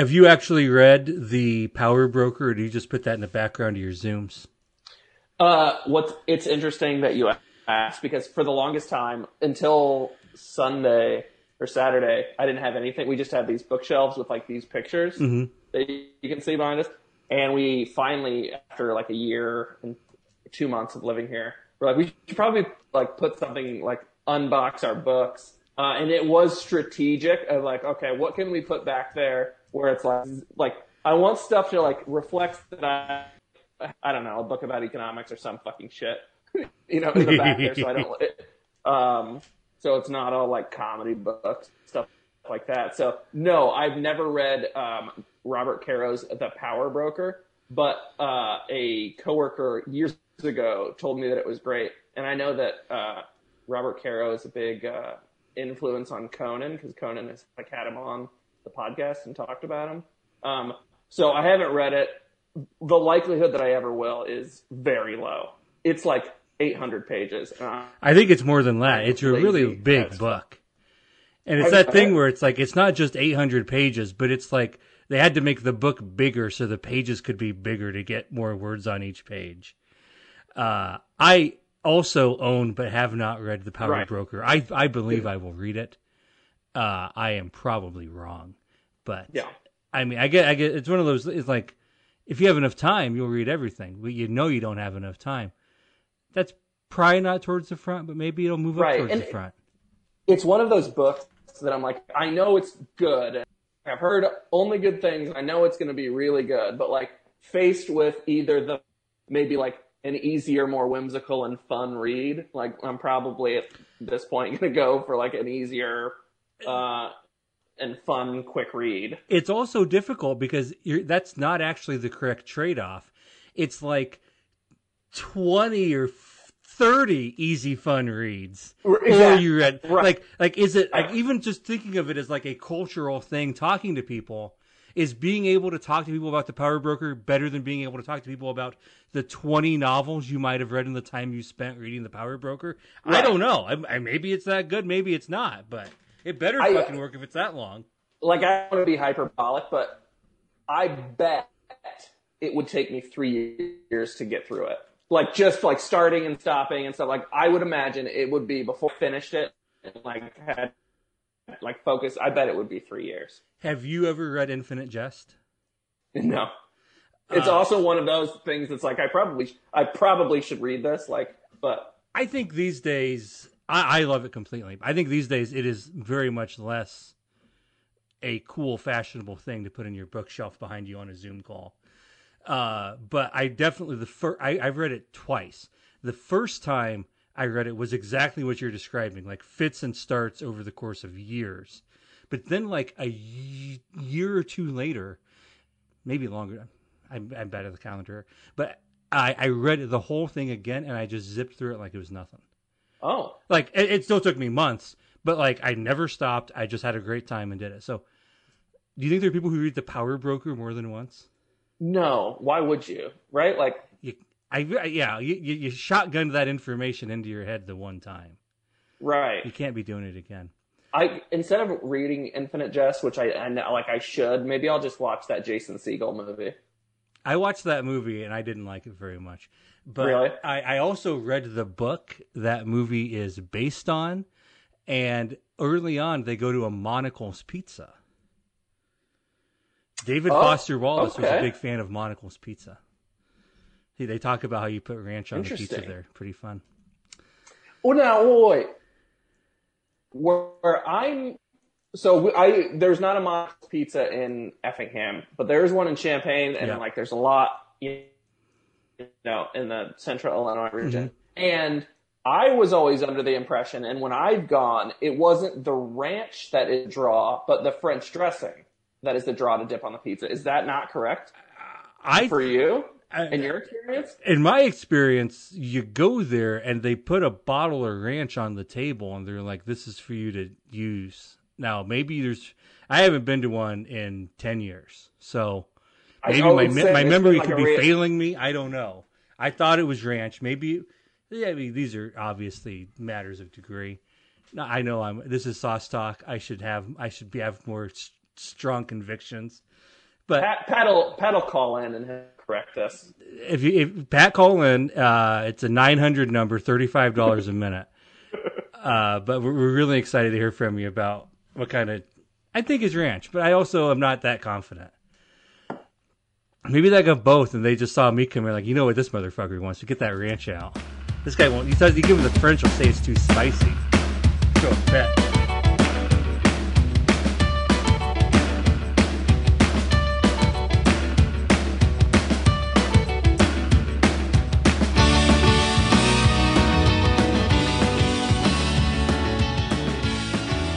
Have you actually read the Power Broker, or do you just put that in the background of your Zooms? Uh, what's it's interesting that you asked because for the longest time until Sunday or Saturday, I didn't have anything. We just had these bookshelves with like these pictures Mm-hmm. that you can see behind us. And we finally, after like a year and two months of living here, we're like, we should probably like put something like unbox our books. Uh, and it was strategic of like, okay, what can we put back there where it's like, like I want stuff to like reflect that I, I don't know, a book about economics or some fucking shit, you know, in the back there, so I don't. It, um, so it's not all like comedy books, stuff like that. So no, I've never read um, Robert Caro's The Power Broker, but uh, a coworker years ago told me that it was great, and I know that uh, Robert Caro is a big uh, influence on Conan because Conan has like had him on the podcast and talked about them. Um, so I haven't read it. The likelihood that I ever will is very low. It's like 800 pages. I, think it's more than that. It's a really big book. And it's that thing where it's like it's not just 800 pages, but it's like they had to make the book bigger so the pages could be bigger to get more words on each page. Uh, I also own but have not read The Power Right. Broker. I I believe I will read it. Uh, I am probably wrong, but yeah. I mean, I get, I get. It's one of those. It's like if you have enough time, you'll read everything. But you know you don't have enough time. That's probably not towards the front, but maybe it'll move up towards and- the front. it's one of those books that I'm like, I know it's good. I've heard only good things. I know it's going to be really good, but like faced with either the maybe like an easier, more whimsical and fun read, like I'm probably at this point going to go for like an easier uh, and fun, quick read. It's also difficult because you're, that's not actually the correct trade off. It's like twenty or thirty easy fun reads. Or you read Right. like like is it like uh, even just thinking of it as like a cultural thing, talking to people. Is being able to talk to people about the Power Broker better than being able to talk to people about the 20 novels you might have read in the time you spent reading the Power Broker? I don't know. I, I, maybe it's that good, maybe it's not, but it better I- fucking work if it's that long. like I don't want to be hyperbolic, but I bet it would take me three years to get through it. Like just like starting and stopping and stuff. Like I would imagine it would be before I finished it and like had like focus. I bet it would be three years. Have you ever read Infinite Jest? No, it's Uh, also one of those things that's like I probably I probably should read this. Like, but I think these days, I, I love it completely. I think these days it is very much less a cool, fashionable thing to put in your bookshelf behind you on a Zoom call. Uh, but I definitely the first I've read it twice. The first time I read it was exactly what you're describing, like fits and starts over the course of years. But then, like a year or two later, maybe longer. I'm, I'm bad at the calendar, but I, I read the whole thing again, and I just zipped through it like it was nothing. Oh, Like it, it still took me months, but like I never stopped. I just had a great time and did it. So, do you think there are people who read The Power Broker more than once? no, why would you? Right? Like You, I, yeah, you, you, shotgunned that information into your head the one time. right. You can't be doing it again. I instead of reading Infinite Jest, which I, I know, like I should, maybe I'll just watch that Jason Segel movie. I watched that movie and I didn't like it very much. But Really? I, I also read the book that movie is based on, and early on they go to a Monical's Pizza. David Oh, Foster Wallace was a big fan of Monical's Pizza. He, they talk about how you put ranch on the pizza there. Pretty fun. Oh, now wait, where, where I'm, so I there's not a Mox Pizza in Effingham, but there is one in Champaign, and Yeah. like there's a lot, you know, in the Central Illinois region, Mm-hmm. and. I was always under the impression, and when I've gone, it wasn't the ranch that is draw, but the French dressing that is the draw to dip on the pizza. Is that not correct I for you? I- In your experience? in my experience, you go there and they put a bottle of ranch on the table and they're like, this is for you to use. Now, maybe there's, I haven't been to one in 10 years. So maybe my, me- my memory like could be failing me. I don't know. I thought it was ranch. Maybe, yeah, I mean, these are obviously matters of degree. I know I'm, this is sauce talk. I should have, I should be, have more s- strong convictions. But Pat, Pat'll Pat'll call in and correct us. if you if Pat call in, uh, it's a nine hundred number, thirty five dollars a minute. Uh, but we're, we're really excited to hear from you about what kind of. I think is ranch, but I also am not that confident. Maybe they got both, and they just saw me come in like, you know what, this motherfucker wants to get that ranch out. This guy won't. He says you give him the French, will say it's too spicy. Go bet.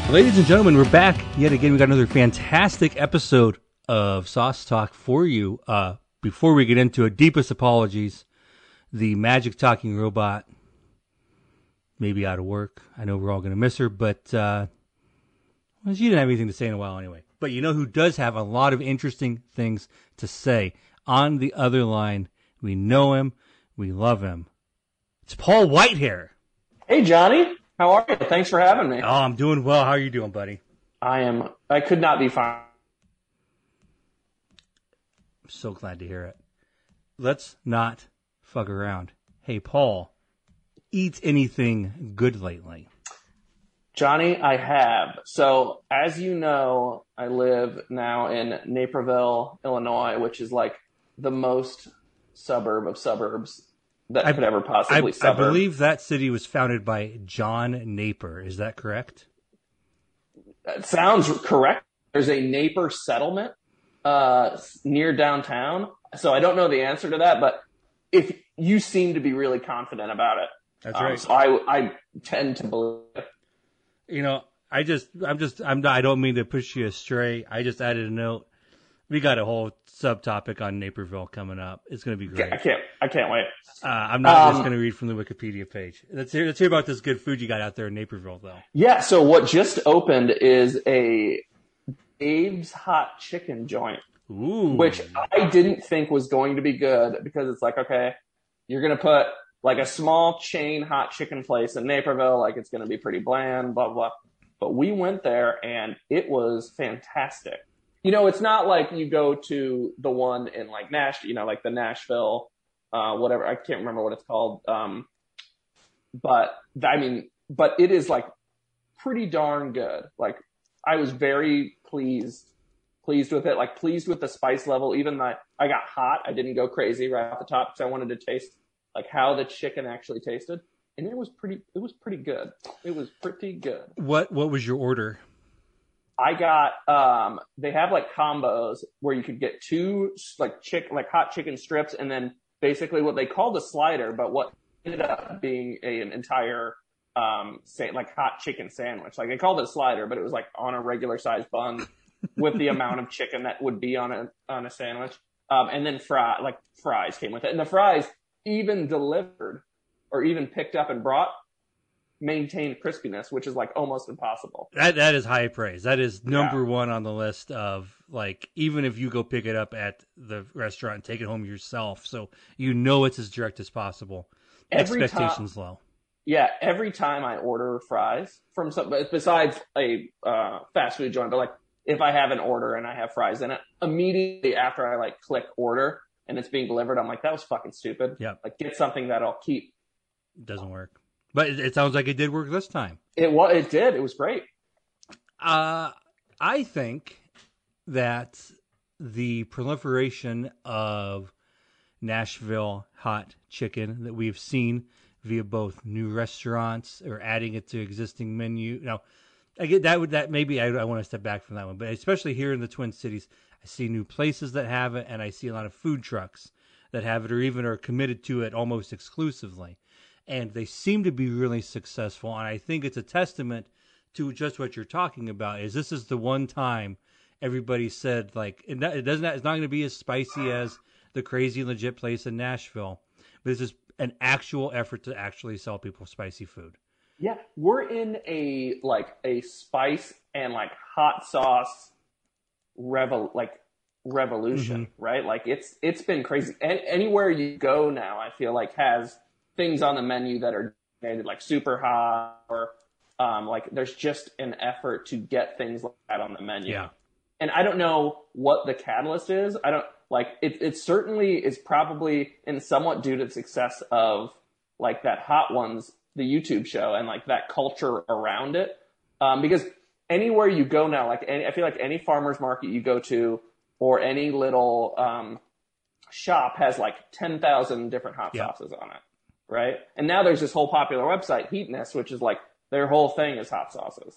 Ladies and gentlemen, we're back yet again. We got another fantastic episode of Sauce Talk for you. Uh, before we get into it, deepest apologies. The magic talking robot may be out of work. I know we're all going to miss her, but uh, well, she didn't have anything to say in a while anyway. But you know who does have a lot of interesting things to say on the other line? We know him, we love him. It's Paul Whitehair. Hey Johnny, how are you? Thanks for having me. Oh, I'm doing well. How are you doing, buddy? I am. I could not be fine. I'm so glad to hear it. Let's not fuck around. Hey, Paul, eat anything good lately? Johnny, I have. So, as you know, I live now in Naperville, Illinois, which is like the most suburb of suburbs that I- could ever I, possibly I suburb. believe that city was founded by John Napier. Is that correct? That sounds correct. There's a Naper settlement uh, near downtown. So I don't know the answer to that, but if you seem to be really confident about it, That's um, so I I tend to believe. it. You know, I just, I'm just, I'm not, I don't mean to push you astray. I just added a note. We got a whole subtopic on Naperville coming up. It's going to be great. I can't I can't wait. Uh, I'm not just Um, going to read from the Wikipedia page. Let's hear, let's hear about this good food you got out there in Naperville, though. Yeah. So what just opened is a Dave's Hot Chicken joint. Ooh, which I didn't think was going to be good because it's like, okay, you're going to put like a small chain hot chicken place in Naperville, like it's going to be pretty bland, blah, blah. But we went there and it was fantastic. You know, it's not like you go to the one in like Nash, you know, like the Nashville, uh, whatever, I can't remember what it's called. Um, but I mean, but it is like pretty darn good. Like I was very pleased pleased with it, like pleased with the spice level. Even though I got hot, I didn't go crazy right off the top because I wanted to taste like how the chicken actually tasted, and it was pretty. It was pretty good. It was pretty good. what, what was your order? I got um they have like combos where you could get two like chick like hot chicken strips and then basically what they called a slider, but what ended up being a, an entire um say like hot chicken sandwich. Like they called it a slider, but it was like on a regular sized bun with the amount of chicken that would be on a on a sandwich. Um and then fry like fries came with it. And the fries even delivered or even picked up and brought maintained crispiness, which is like almost impossible. That that is high praise. That is number one on the list of like even if you go pick it up at the restaurant and take it home yourself, so you know it's as direct as possible. Every time- Expectations low. Yeah, every time I order fries from some, besides a uh, fast food joint, but like if I have an order and I have fries in it, immediately after I like click order and it's being delivered, I'm like, that was fucking stupid. Yep. Like get something that I'll keep. It Doesn't work. But it, it sounds like it did work this time. It was, it did. It was great. Uh, I think that the proliferation of Nashville hot chicken that we've seen via both new restaurants or adding it to existing menu. Now, I get that would that maybe I, I want to step back from that one, but especially here in the Twin Cities, I see new places that have it, and I see a lot of food trucks that have it, or even are committed to it almost exclusively, and they seem to be really successful. And I think it's a testament to just what you're talking about. Is this is the one time everybody said like it, doesn't it's not going to be as spicy as the crazy legit place in Nashville, but this is an actual effort to actually sell people spicy food. Yeah, we're in a like a spice and like hot sauce revel like revolution, right? Like it's it's been crazy. And anywhere you go now, I feel like has things on the menu that are like super hot or um, like there's just an effort to get things like that on the menu. Yeah. and I don't know what the catalyst is. I don't like it. It certainly is probably in somewhat due to the success of like that Hot Ones, the YouTube show, and like that culture around it. Um, because anywhere you go now, like any, I feel like any farmer's market you go to or any little um, shop has like 10,000 different hot Yeah. sauces on it, right? And now there's this whole popular website, Heatonist, which is like their whole thing is hot sauces.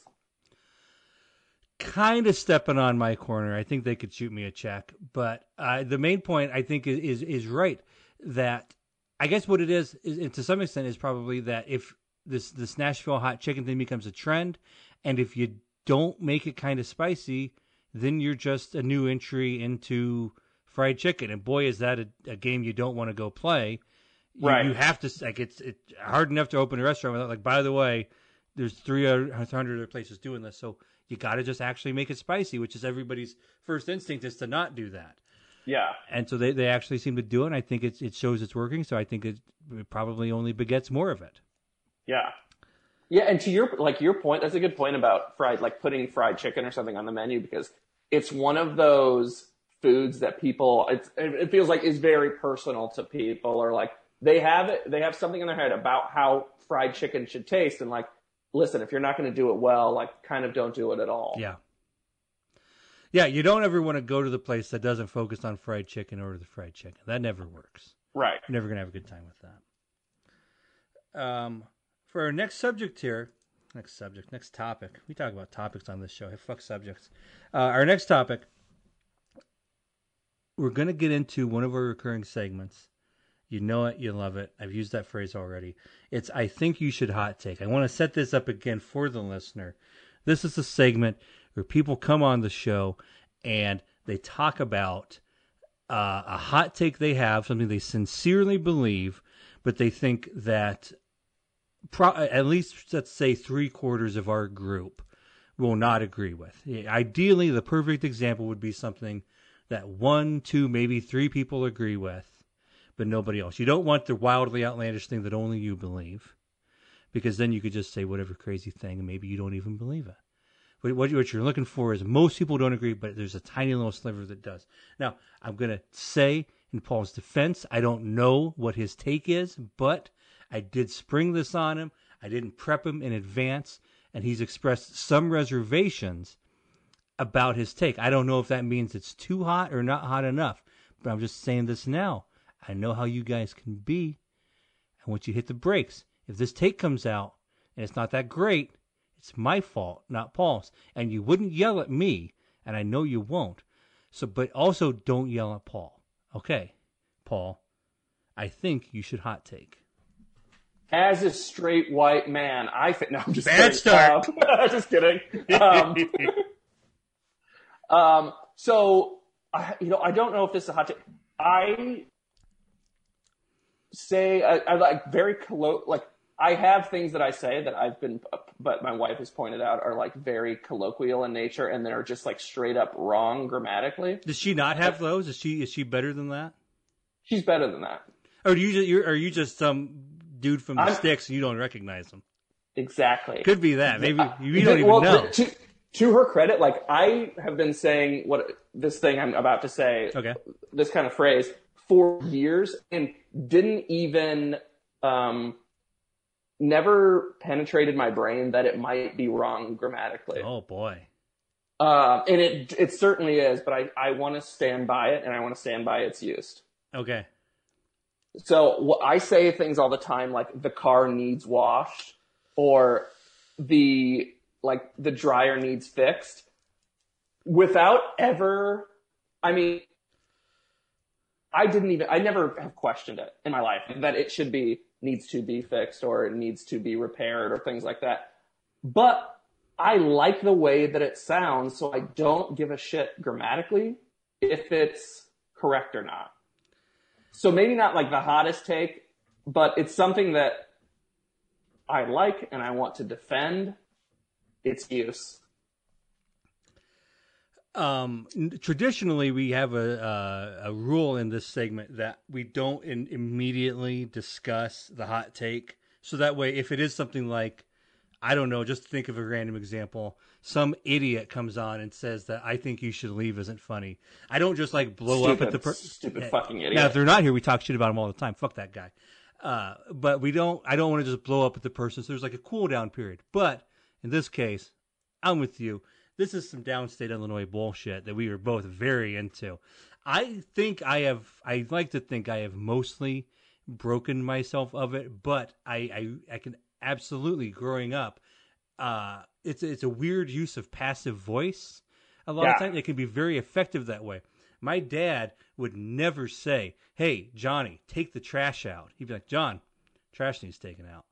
Kind of stepping on my corner. I think they could shoot me a check, but uh, the main point I think is, is is right that I guess what it is, is and to some extent is probably that if this this Nashville hot chicken thing becomes a trend, and if you don't make it kind of spicy, then you're just a new entry into fried chicken, and boy, is that a, a game you don't want to go play. You, Right. you have to like it's it's hard enough to open a restaurant without like by the way there's 300 other places doing this so you got to just actually make it spicy which is everybody's first instinct is to not do that Yeah. and so they, they actually seem to do it and i think it's, it shows it's working so i think it, it probably only begets more of it Yeah. Yeah, and to your like your point, that's a good point about fried like putting fried chicken or something on the menu because it's one of those foods that people it's, it it feels like is very personal to people or like they have it they have something in their head about how fried chicken should taste and like listen, if you're not going to do it well, like kind of don't do it at all. yeah yeah you don't ever want to go to the place that doesn't focus on fried chicken or the fried chicken that never works Right. You're never gonna have a good time with that. Um, for our next subject here, next subject, next topic. We talk about topics on this show. Hey, fuck subjects. Uh, our next topic, we're gonna get into one of our recurring segments. You know it, you love it. I've used that phrase already. It's I think you should hot take. I want to set this up again for the listener. This is a segment where people come on the show and they talk about uh, a hot take they have, something they sincerely believe, but they think that pro- at least let's say three quarters of our group will not agree with. Ideally, the perfect example would be something that one, two, maybe three people agree with, but nobody else. You don't want the wildly outlandish thing that only you believe, because then you could just say whatever crazy thing, and maybe you don't even believe it. But what what you're looking for is most people don't agree, but there's a tiny little sliver that does. Now, I'm going to say in Paul's defense, I don't know what his take is, but I did spring this on him. I didn't prep him in advance, and he's expressed some reservations about his take. I don't know if that means it's too hot or not hot enough, but I'm just saying this now. I know how you guys can be. And once you hit the brakes, if this take comes out and it's not that great, it's my fault, not Paul's. And you wouldn't yell at me, and I know you won't. So, but also don't yell at Paul. Okay, Paul, I think you should hot take. As a straight white man, I think no, I'm just Bad kidding. start. Um, just kidding. Um, um, so I, you know, I don't know if this is a hot take. I say I, I like very collo- like I have things that I say that I've been, but my wife has pointed out are like very colloquial in nature and they're just like straight up wrong grammatically. Does she not have those? Is she is she better than that? She's better than that. Or do you just, you're, are you just some dude from the I'm- sticks and you don't recognize him? Exactly. Could be that. Maybe you don't even well, know. To, to her credit, like I have been saying what this thing I'm about to say, Okay. this kind of phrase for years, and didn't even, um, never penetrated my brain that it might be wrong grammatically. Oh boy. Uh, and it it certainly is, but I I want to stand by it, and I want to stand by its use. Okay. So I say things all the time like the car needs washed or the like the dryer needs fixed without ever I mean I didn't even I never have questioned it in my life that it should be needs to be fixed or it needs to be repaired or things like that. But I like the way that it sounds so I don't give a shit grammatically if it's correct or not. So maybe not like the hottest take, but it's something that I like and I want to defend its use. Um, traditionally, we have a uh, a rule in this segment that we don't in, immediately discuss the hot take. So that way, if it is something like, I don't know, just think of a random example, some idiot comes on and says that I think you should leave isn't funny. I don't just like blow stupid, up at the person. Stupid fucking idiot. Now, if they're not here, we talk shit about them all the time. Fuck that guy. Uh, but we don't. I don't want to just blow up at the person. So there's like a cool down period. But in this case, I'm with you. This is some downstate Illinois bullshit that we were both very into. I think I have. I like to think I have mostly broken myself of it, but I I, I can absolutely growing up. Uh, it's it's a weird use of passive voice. A lot Yeah. of times it can be very effective that way. My dad would never say, "Hey, Johnny, take the trash out." He'd be like, "John, trash needs taken out,"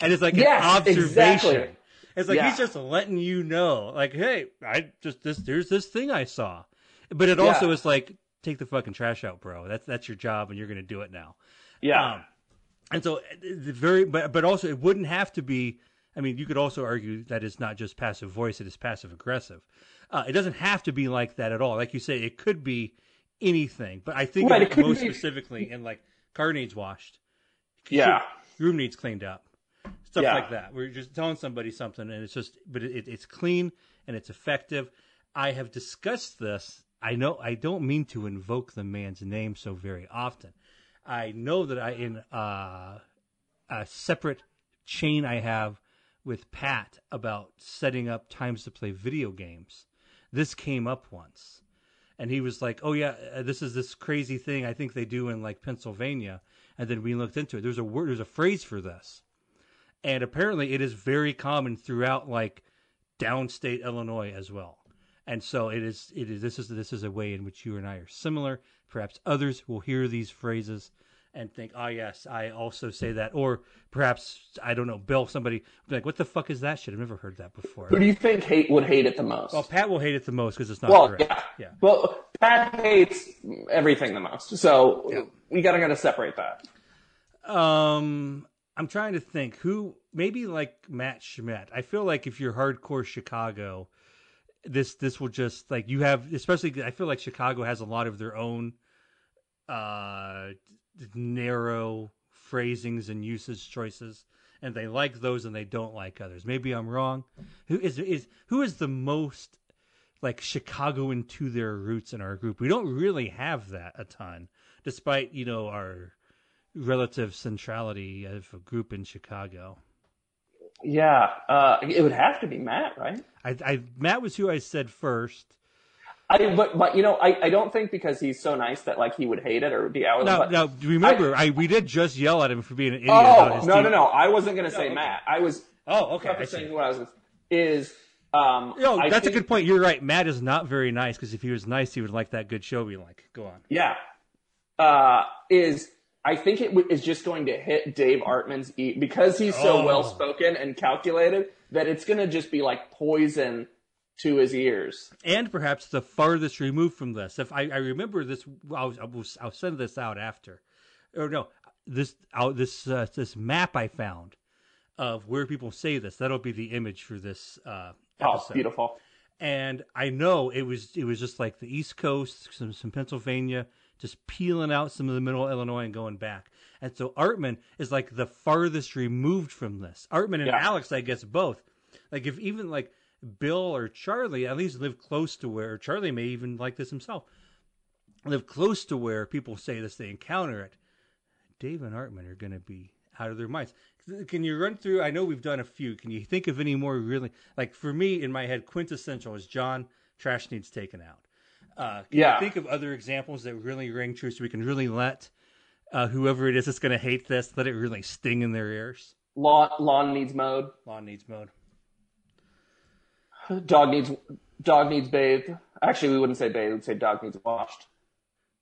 and it's like Yes, an observation. exactly. It's like Yeah. he's just letting you know, like, "Hey, I just this there's this thing I saw," but it Yeah. also is like, "Take the fucking trash out, bro. That's that's your job, and you're gonna do it now." yeah. Um, and so the very, but but also it wouldn't have to be. I mean, you could also argue that it's not just passive voice; it is passive aggressive. Uh, it doesn't have to be like that at all. Like you say, it could be anything. But I think Right, most be- specifically in like car needs washed, yeah. room needs cleaned up, stuff Yeah. like that. We're just telling somebody something, and it's just, but it, it's clean and it's effective. I have discussed this. I know I don't mean to invoke the man's name so very often. I know that I in uh, a separate chain I have with Pat about setting up times to play video games. This came up once, and he was like, "Oh yeah, uh, this is this crazy thing I think they do in like Pennsylvania." And then we looked into it. There's a word, there's a phrase for this, and apparently it is very common throughout like downstate Illinois as well. And so it is. It is. This is this is a way in which you and I are similar. Perhaps others will hear these phrases and think, "Oh yes, I also say that." Or perhaps I don't know, Bill. Somebody like, "What the fuck is that shit? I've never heard that before." Who do you think hate would hate it the most? Well, Pat will hate it the most because it's not Well, correct. yeah. yeah. Well, Pat hates everything the most, so we gotta gotta separate that. Um, I'm trying to think who maybe like Matt Schmidt. I feel like if you're hardcore Chicago, this this will just like you have especially I feel like Chicago has a lot of their own uh narrow phrasings and usage choices and they like those and they don't like others. Maybe I'm wrong. Who is is who is the most like Chicagoan to their roots in our group? We don't really have that a ton despite, you know, our relative centrality of a group in Chicago. Yeah, uh, it would have to be Matt, right? I, I Matt was who I said first. I but but you know I, I don't think because he's so nice that like he would hate it or be out. Now, but, now remember, I, we did just yell at him for being an idiot. oh about his no team. no no! I wasn't gonna say okay. Matt. I was Oh, okay. I prefacing see. what I was gonna, is um. No, I that's think- a good point. You're right. Matt is not very nice because if he was nice, he would like that good show we like. Go on. Yeah. Uh, is I think it w- is just going to hit Dave Artman's e- because he's so Oh. well spoken and calculated that it's going to just be like poison to his ears. and perhaps the farthest removed from this. If I, I remember this, I'll, I'll, I'll send this out after, or no, this out this uh, this map I found of where people say this. That'll be the image for this uh, Oh, episode. beautiful. And I know it was it was just like the East Coast, some some Pennsylvania, just peeling out some of the Middle Illinois and going back. And so Artman is like the farthest removed from this. Artman and Yeah. Alex, I guess, both. Like if even like Bill or Charlie at least live close to where Charlie may even like this himself. Live close to where people say this, they encounter it. Dave and Artman are going to be out of their minds. Can you run through? I know we've done a few. Can you think of any more really? Like for me, in my head, quintessential is John. Trash needs taken out. Uh, can Yeah. you think of other examples that really ring true, so we can really let uh, whoever it is that's going to hate this let it really sting in their ears. Lawn lawn needs mowed. Lawn needs mowed. Dog needs dog needs bathed. Actually, we wouldn't say bathed. We'd say dog needs washed.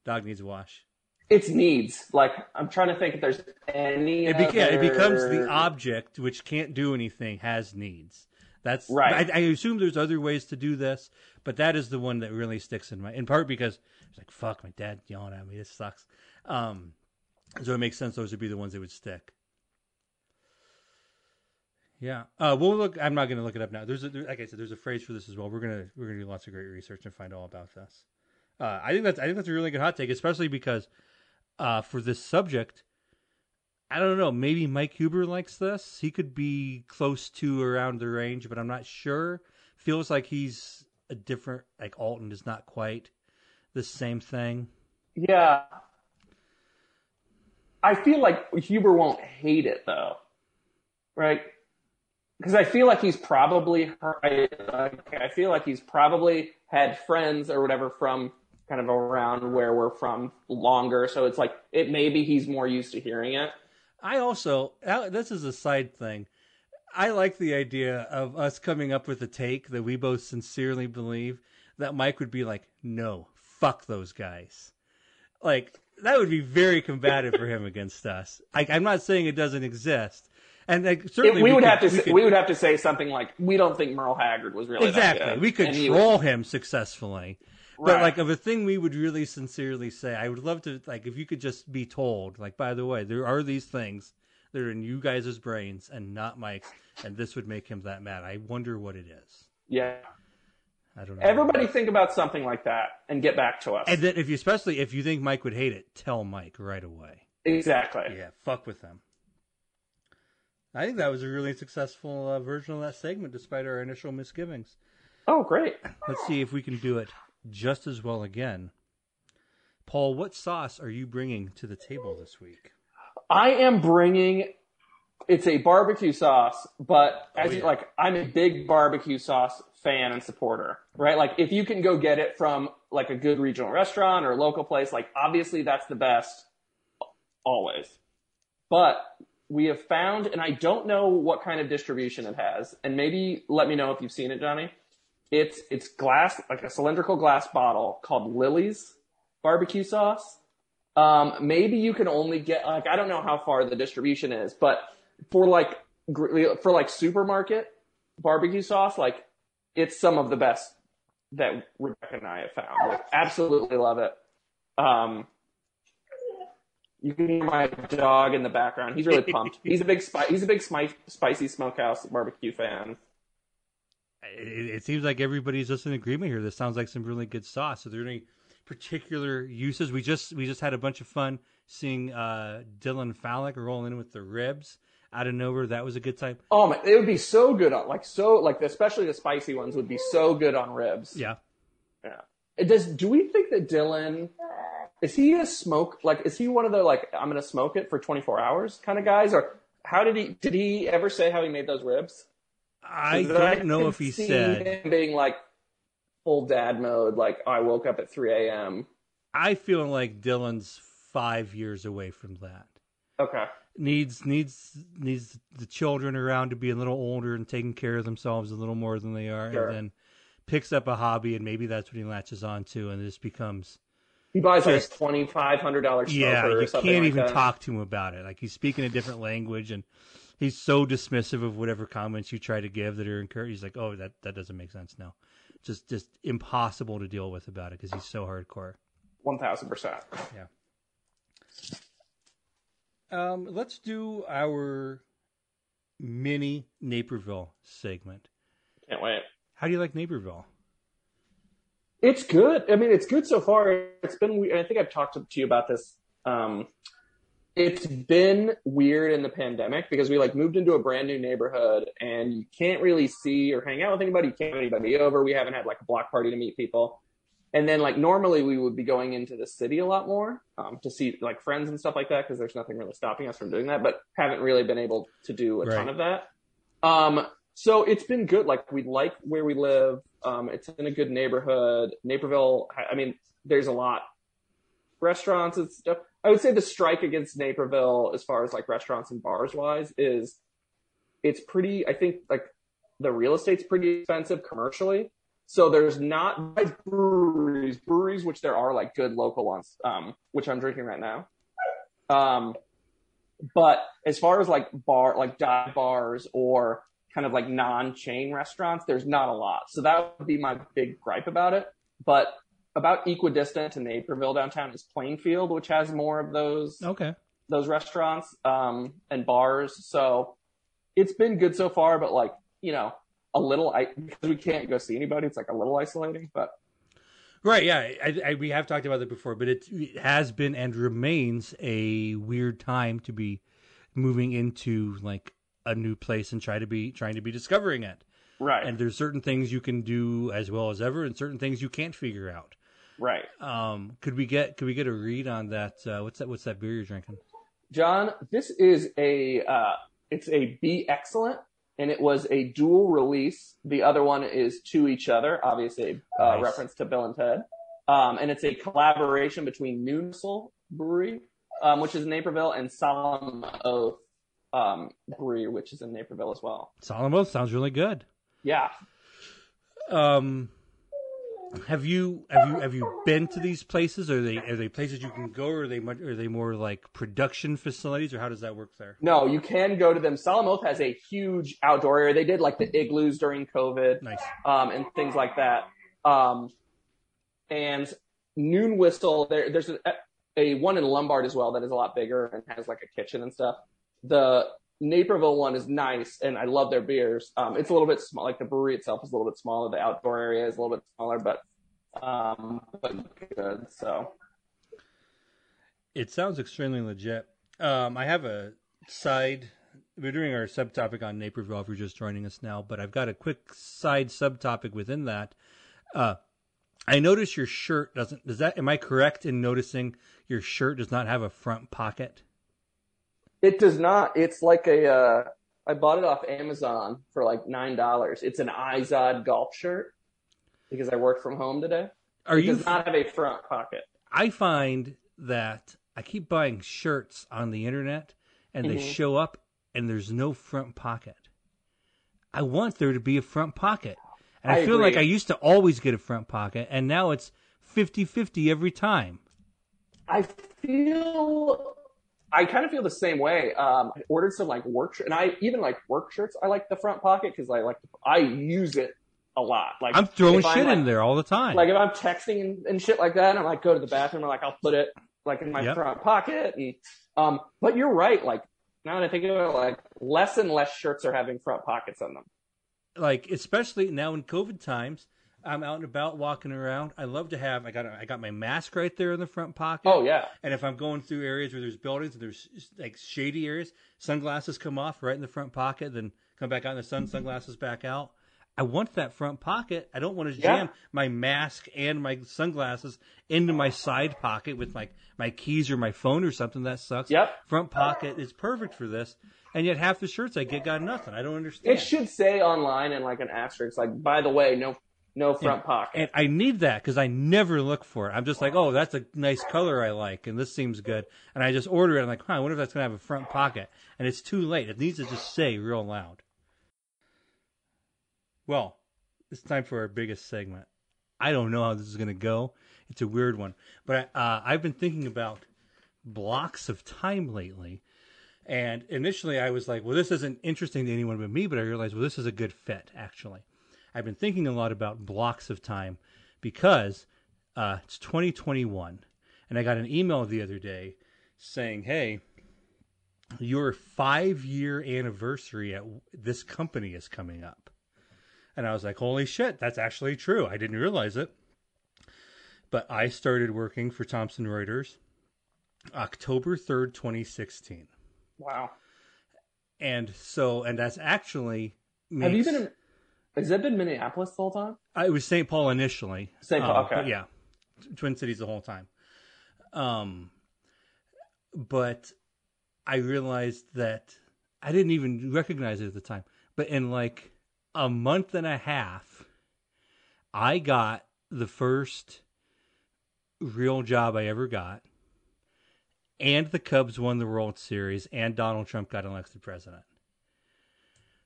Dog needs wash. It's needs. Like I'm trying to think if there's any. It, beca- it becomes the object which can't do anything has needs. That's Right. I, I assume there's other ways to do this, but that is the one that really sticks in my. In part because it's like fuck, my dad yelling at me. This sucks. Um, so it makes sense those would be the ones that would stick. Yeah. Uh, we'll look. I'm not going to look it up now. There's a, there, like I said, there's a phrase for this as well. We're gonna we're gonna do lots of great research and find all about this. Uh, I think that's I think that's a really good hot take, especially because uh, for this subject, I don't know. Maybe Mike Huber likes this. He could be close to around the range, but I'm not sure. feels like he's a different. Like Alton is not quite the same thing. Yeah. I feel like Huber won't hate it though, right? Because I feel like he's probably I, feel like he's probably had friends or whatever from kind of around where we're from longer. So it's like it maybe he's more used to hearing it. I also this is a side thing. I like the idea of us coming up with a take that we both sincerely believe that Mike would be like, "No, fuck those guys." Like that would be very combative for him against us. I, am not saying it doesn't exist, and like, certainly we, we, would could, have to we, say, could, we would have to say something like, "We don't think Merle Haggard was really exactly." We could and troll him successfully, but like of a thing we would really sincerely say, I would love to like if you could just be told, like, by the way, there are these things that are in you guys' brains and not Mike's, and this would make him that mad. I wonder what it is. Yeah. I don't know. Everybody think about something like that and get back to us. And then if you especially if you think Mike would hate it, tell Mike right away. exactly. Yeah, fuck with them. I think that was a really successful uh, version of that segment, despite our initial misgivings. Oh, great. Let's see if we can do it just as well again. Paul, what sauce are you bringing to the table this week? I am bringing. It's a barbecue sauce, but oh, as Oh, you, like, I'm a big barbecue sauce fan and supporter, right? Like, if you can go get it from like a good regional restaurant or local place, like obviously that's the best, always. But we have found, and I don't know what kind of distribution it has, and maybe let me know if you've seen it, Johnny. It's it's glass, like a cylindrical glass bottle called Lily's barbecue sauce. Um, maybe you can only get like I don't know how far the distribution is, but for like for like supermarket barbecue sauce, like it's some of the best that Rebecca and I have found. Like, absolutely love it. Um, you can hear my dog in the background. He's really pumped. He's a big spi- he's a big smi- spicy smokehouse barbecue fan. It, it seems like everybody's just in agreement here. This sounds like some really good sauce. Are there any particular uses? We just we just had a bunch of fun seeing uh, Dylan Fallick roll in with the ribs out of nowhere. That was a good time. Oh man, it would be so good on like so like especially the spicy ones would be so good on ribs. Yeah. Yeah. It does. Do we think that Dylan is he a smoke like is he one of the like I'm gonna smoke it for 24 hours kind of guys or how did he did he ever say how he made those ribs? I don't know if he said. him being like full dad mode. Like oh, I woke up at 3 a.m. I feel like Dylan's five years away from that. Okay. Needs needs needs the children around to be a little older and taking care of themselves a little more than they are, Sure. and then picks up a hobby and maybe that's what he latches on to, and this becomes He buys like Just- a twenty five hundred dollar yeah. or You something can't like even that. talk to him about it. Like he's speaking a different language and. He's so dismissive of whatever comments you try to give that are encouraged. He's like, "Oh, that, that doesn't make sense." No, just just impossible to deal with about it because he's so hardcore. One thousand percent. Yeah. Um, let's do our mini Naperville segment. Can't wait. How do you like Naperville? It's good. I mean, it's good so far. It's been. we- I think I've talked to, to you about this. Um, it's been weird in the pandemic because we like moved into a brand new neighborhood and you can't really see or hang out with anybody. You can't have anybody over. We haven't had like a block party to meet people. And then like normally we would be going into the city a lot more um, to see like friends and stuff like that because there's nothing really stopping us from doing that. But haven't really been able to do a ton of that. Um, so it's been good. Like we like where we live. Um, it's in a good neighborhood. Naperville. I mean, there's a lot restaurants and stuff. I would say the strike against Naperville, as far as like restaurants and bars wise, is it's pretty. I think like the real estate's pretty expensive commercially. So there's not breweries, breweries, which there are like good local ones, um, which I'm drinking right now. Um, but as far as like bar, like dive bars or kind of like non-chain restaurants, there's not a lot. So that would be my big gripe about it. But about equidistant to Naperville downtown is Plainfield, which has more of those Okay. those restaurants um, and bars. So it's been good so far, but like you know, a little I because we can't go see anybody. It's like a little isolating, but Right. Yeah. I, I, we have talked about it before, but it, it has been and remains a weird time to be moving into like a new place and try to be trying to be discovering it. Right. And there's certain things you can do as well as ever, and certain things you can't figure out. Right. Um, could we get could we get a read on that? Uh, what's that? What's that beer you're drinking? John, this is a uh, it's a Be Excellent, and it was a dual release. The other one is To Each Other, obviously a uh, Nice. reference to Bill and Ted. Um, and it's a collaboration between Noon Whistle Brewery, um, which is in Naperville, and Solemn Oath um, Brewery, which is in Naperville as well. Solemn Oath sounds really good. Yeah, Um, have you have you have you been to these places? Are they are they places you can go, or are they much, are they more like production facilities, or how does that work there? no, you can go to them. Solemn Oath has a huge outdoor area. They did like the igloos during COVID. Nice. um, and things like that. Um, and Noon Whistle, there, there's a, a one in Lombard as well that is a lot bigger and has like a kitchen and stuff. The Naperville one is nice, and I love their beers. Um, it's a little bit small, like the brewery itself is a little bit smaller. The outdoor area is a little bit smaller, but um, but good. So It sounds extremely legit. Um, I have a side. We're doing our subtopic on Naperville if you're just joining us now, but I've got a quick side subtopic within that. Uh, I notice your shirt doesn't. Does that? Am I correct in noticing your shirt does not have a front pocket? It does not. It's like a. Uh, I bought it off Amazon for like nine dollars. It's an Izod golf shirt because I worked from home today. Are It you? does not have a front pocket. I find that I keep buying shirts on the internet and they Mhm. show up and there's no front pocket. I want there to be a front pocket. And I, I feel like I used to always get a front pocket and now it's 50-50 every time. I feel I kind of feel the same way. Um, I ordered some like work shirt, and I even like work shirts. I like the front pocket because I like I use it a lot. Like I'm throwing shit like, in there all the time. Like if I'm texting and, and shit like that, and I'm like go to the bathroom, and like I'll put it like in my Yep. front pocket. And um, but you're right. Like now that I think of it, like less and less shirts are having front pockets on them. like especially now in COVID times, I'm out and about walking around. I love to have I got a, I got my mask right there in the front pocket. Oh yeah, And if I'm going through areas where there's buildings and there's like shady areas, sunglasses come off right in the front pocket, then come back out in the sun, sunglasses back out. I want that front pocket. I don't want to Yeah. jam my mask and my sunglasses into my side pocket with like my keys or my phone or something. That sucks. Yep. Front pocket is perfect for this. And yet half the shirts I get got nothing. I don't understand. it should say online in like an asterisk, like by the way, no no front pocket. And I need that because I never look for it. I'm just like, oh, that's a nice color I like, and this seems good. And I just order it. I'm like, huh, I wonder if that's gonna have a front pocket. And it's too late. It needs to just say real loud. Well, it's time for our biggest segment. I don't know how this is gonna go. It's a weird one, but uh, I've been thinking about blocks of time lately. And initially, I was like, well, this isn't interesting to anyone but me. But I realized, well, this is a good fit, actually. I've been thinking a lot about blocks of time because uh, it's 2021. And I got an email the other day saying, hey, your five year anniversary at this company is coming up. And I was like, holy shit, that's actually true. I didn't realize it. But I started working for Thomson Reuters October 3rd, 2016. wow. And so, and that's actually. Have you been? Has that been Minneapolis the whole time? I was St. Paul initially. St. Paul, Um, okay. yeah, Twin Cities the whole time. Um, but I realized that I didn't even recognize it at the time. But in like a month and a half, I got the first real job I ever got, and the Cubs won the World Series, and Donald Trump got elected president.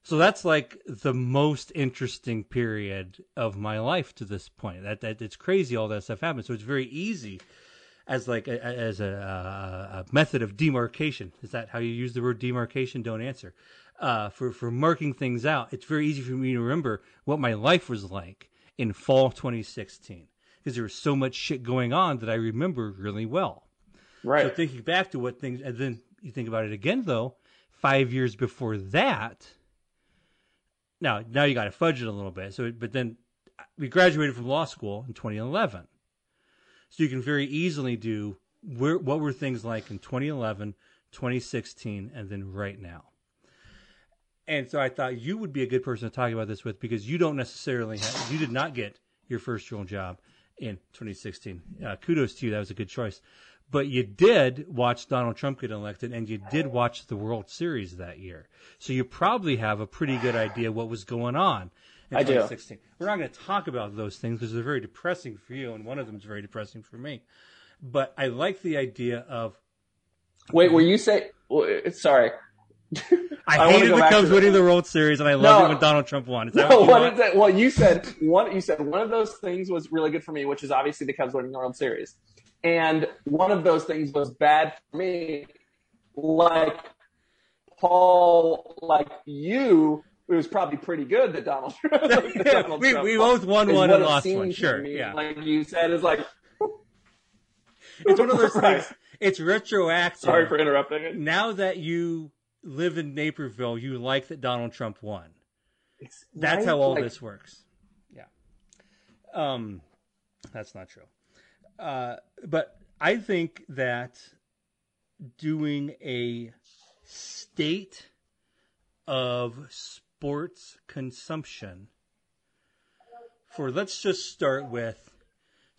So that's like the most interesting period of my life to this point. That that it's crazy all that stuff happened. So it's very easy as like a, as a, a, a method of demarcation. Is that how you use the word demarcation? Don't answer. Uh, for for marking things out, it's very easy for me to remember what my life was like in fall 2016 because there was so much shit going on that I remember really well. Right. So thinking back to what things, and then you think about it again, though, five years before that. Now, now you got to fudge it a little bit. So, but then we graduated from law school in 2011. So you can very easily do where, what were things like in 2011, 2016, and then right now. And so I thought you would be a good person to talk about this with because you don't necessarily have, you did not get your first real job in 2016. Uh, kudos to you. That was a good choice. But you did watch Donald Trump get elected and you did watch the World Series that year. So you probably have a pretty good idea what was going on in I do. We're not going to talk about those things because they're very depressing for you and one of them is very depressing for me. But I like the idea of Wait, were you say? Sorry. I, I hated the Cubs winning the World Series, and I loved No. it when Donald Trump won. Is that No, what you what that? Well, you said one. You said one of those things was really good for me, which is obviously the Cubs winning the World Series, and one of those things was bad for me. Like Paul, like you, it was probably pretty good that Donald. that Yeah, Donald we- Trump we both won one and it lost one, sure, me. yeah. like you said, is like. It's one of those Right. things. It's retroactive. Sorry for interrupting. now that you live in Naperville, you like that Donald Trump won. That's Right? how all Like, this works. Yeah. Um, that's not true. Uh, but I think that doing a state of sports consumption for let's just start with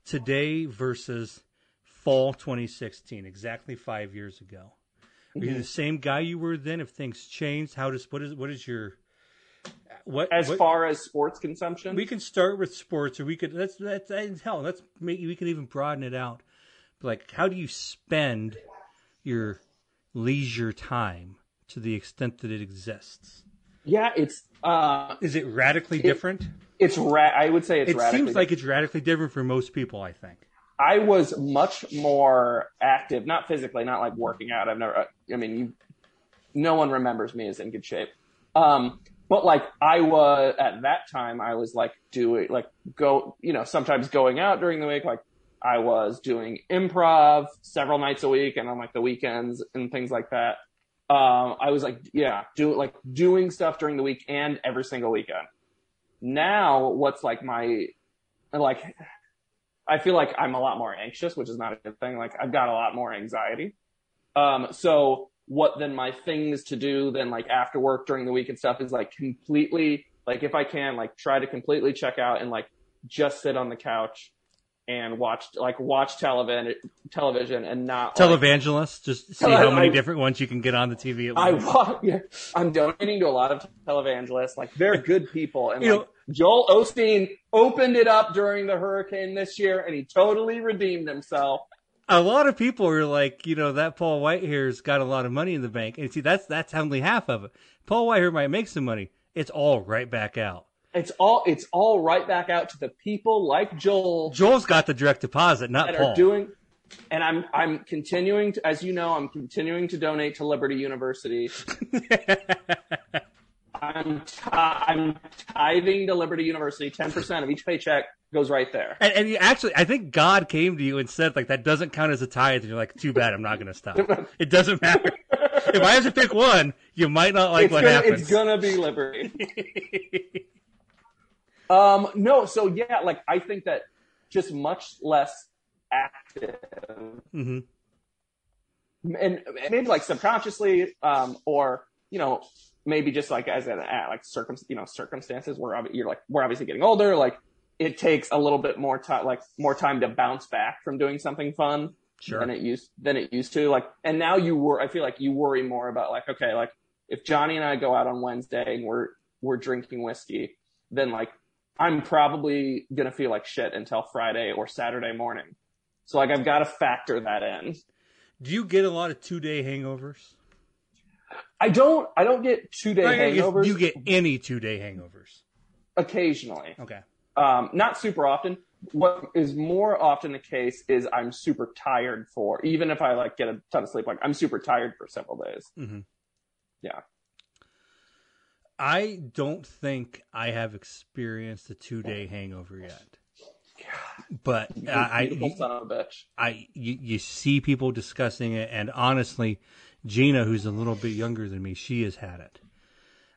today versus fall 2016, exactly five years ago. Are you the same guy you were then? If things changed, how does what is what is your what As what- far as sports consumption, we can start with sports, or we could let's let's and hell, let's make we can even broaden it out. Like, how do you spend your leisure time to the extent that it exists? yeah, it's uh, Is it radically different? it's ra- I would say it's It seems like it's radically different for most people. I think. I was much more active, not physically, not like working out. I've never, I mean, you, no one remembers me as in good shape. Um, but like I was at that time, I was like doing, like go, you know, sometimes going out during the week. Like I was doing improv several nights a week and on like the weekends and things like that. Um, I was like, yeah, do like doing stuff during the week and every single weekend. Now, what's like my, like, I feel like I'm a lot more anxious, which is not a good thing. Like I've got a lot more anxiety. Um, so what then my things to do then like after work during the week and stuff is like completely, like if I can, like try to completely check out and like just sit on the couch and watch, like watch television, television and not like, Televangelist, just see how many I- different ones you can get on the TV at I once. wa- yeah, I'm donating to a lot of televangelists. Like they're good people, and You like know- Joel Osteen opened it up during the hurricane this year, and he totally redeemed himself. A lot of people are like, you know, that Paul Whitehair's got a lot of money in the bank, and see, that's that's only half of it. Paul Whitehair might make some money; it's all right back out. It's all it's all right back out to the people like Joel Joel's got the direct deposit, not that Paul. are doing. And I'm I'm continuing to, as you know, I'm continuing to donate to Liberty University. I'm ti I'm tithing to Liberty University. Ten percent of each paycheck goes right there. and, and you actually, I think God came to you and said, like, that doesn't count as a tithe, and you're like, too bad, I'm not going to stop. it doesn't matter. if I have to pick one, you might not like it's what gonna, happens. It's gonna be Liberty. um, no, so yeah, like I think that just much less active, Mm-hmm. and maybe like subconsciously, um, or you know, maybe just like as an like circum, you know, circumstances where you're like we're obviously getting older, like it takes a little bit more time, like more time to bounce back from doing something fun Sure. than it used than it used to. Like, and now you were, I feel like you worry more about like, okay, like if Johnny and I go out on Wednesday and we're we're drinking whiskey, then like I'm probably gonna feel like shit until Friday or Saturday morning. So like I've got to factor that in. Do you get a lot of two day hangovers? I don't I don't get two day Like, I guess, hangovers Do you get any two day hangovers? occasionally. Okay. Um, not super often. What is more often the case is I'm super tired for even if I like get a ton of sleep. Like I'm super tired for several days. Mm-hmm. Yeah. I don't think I have experienced a two day hangover yet. But You I, I, son of a bitch. I you, you see people discussing it, and honestly, Gina, who's a little bit younger than me, she has had it,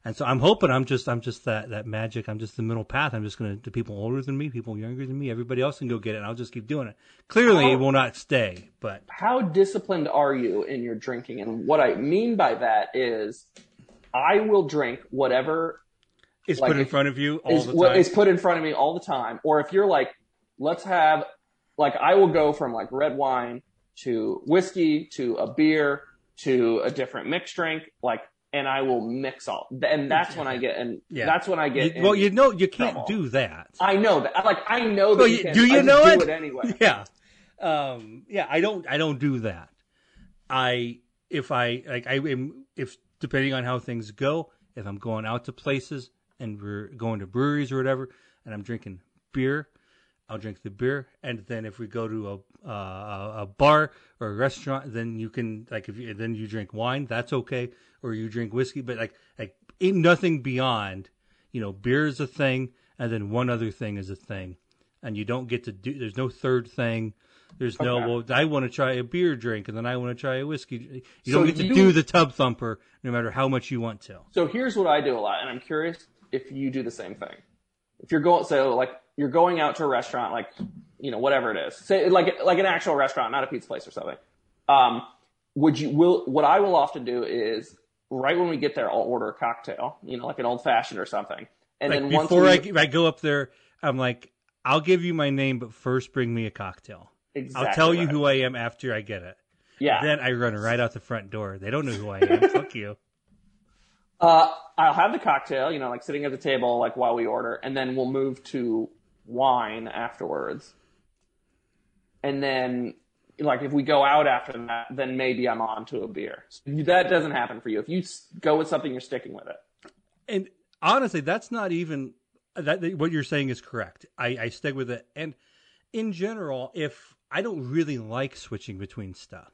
and so I'm hoping I'm just I'm just that that magic. I'm just the middle path. I'm just gonna to people older than me, people younger than me, everybody else can go get it, and I'll just keep doing it. Clearly, it will not stay, but how disciplined are you in your drinking? And what I mean by that is I will drink whatever It's Like, put in front of you all is the time. is put in front of me all the time. Or if you're like, let's have, like, I will go from like red wine to whiskey to a beer to a different mixed drink, like, and I will mix all, and that's when I get, and Yeah. that's when I get. You- well, you know you can't trouble. do that. I know that. Like, I know that. Well, you do you know do it? it anyway. yeah um yeah i don't i don't do that i if i like i am if depending on how things go if i'm going out to places and we're going to breweries or whatever and i'm drinking beer i'll drink the beer and then if we go to a uh, a bar or a restaurant then you can like if you then you drink wine that's okay or you drink whiskey but like like ain't nothing beyond you know beer is a thing and then one other thing is a thing and you don't get to do there's no third thing there's no well i want to try a beer drink and then i want to try a whiskey you So don't get to do the tub thumper no matter how much you want to So here's what I do a lot, and I'm curious if you do the same thing. If you're going, so like you're going out to a restaurant, like you know whatever it is, say like like an actual restaurant, not a pizza place or something. Um, would you will what I will often do is right when we get there, I'll order a cocktail, you know, like an old fashioned or something, and like then once before we, I, I go up there i'm like i'll give you my name but first bring me a cocktail. Exactly i'll tell you right. who i am after i get it. Yeah, then i run right out the front door. They don't know who i am. Fuck you. Uh, I'll have the cocktail, you know, like sitting at the table, like while we order, and then we'll move to wine afterwards. And then, like, if we go out after that, then maybe I'm on to a beer. That doesn't happen for you. If you go with something, you're sticking with it. and honestly, that's not even that. What you're saying is correct. I, I stick with it. And in general, if I don't really like switching between stuff,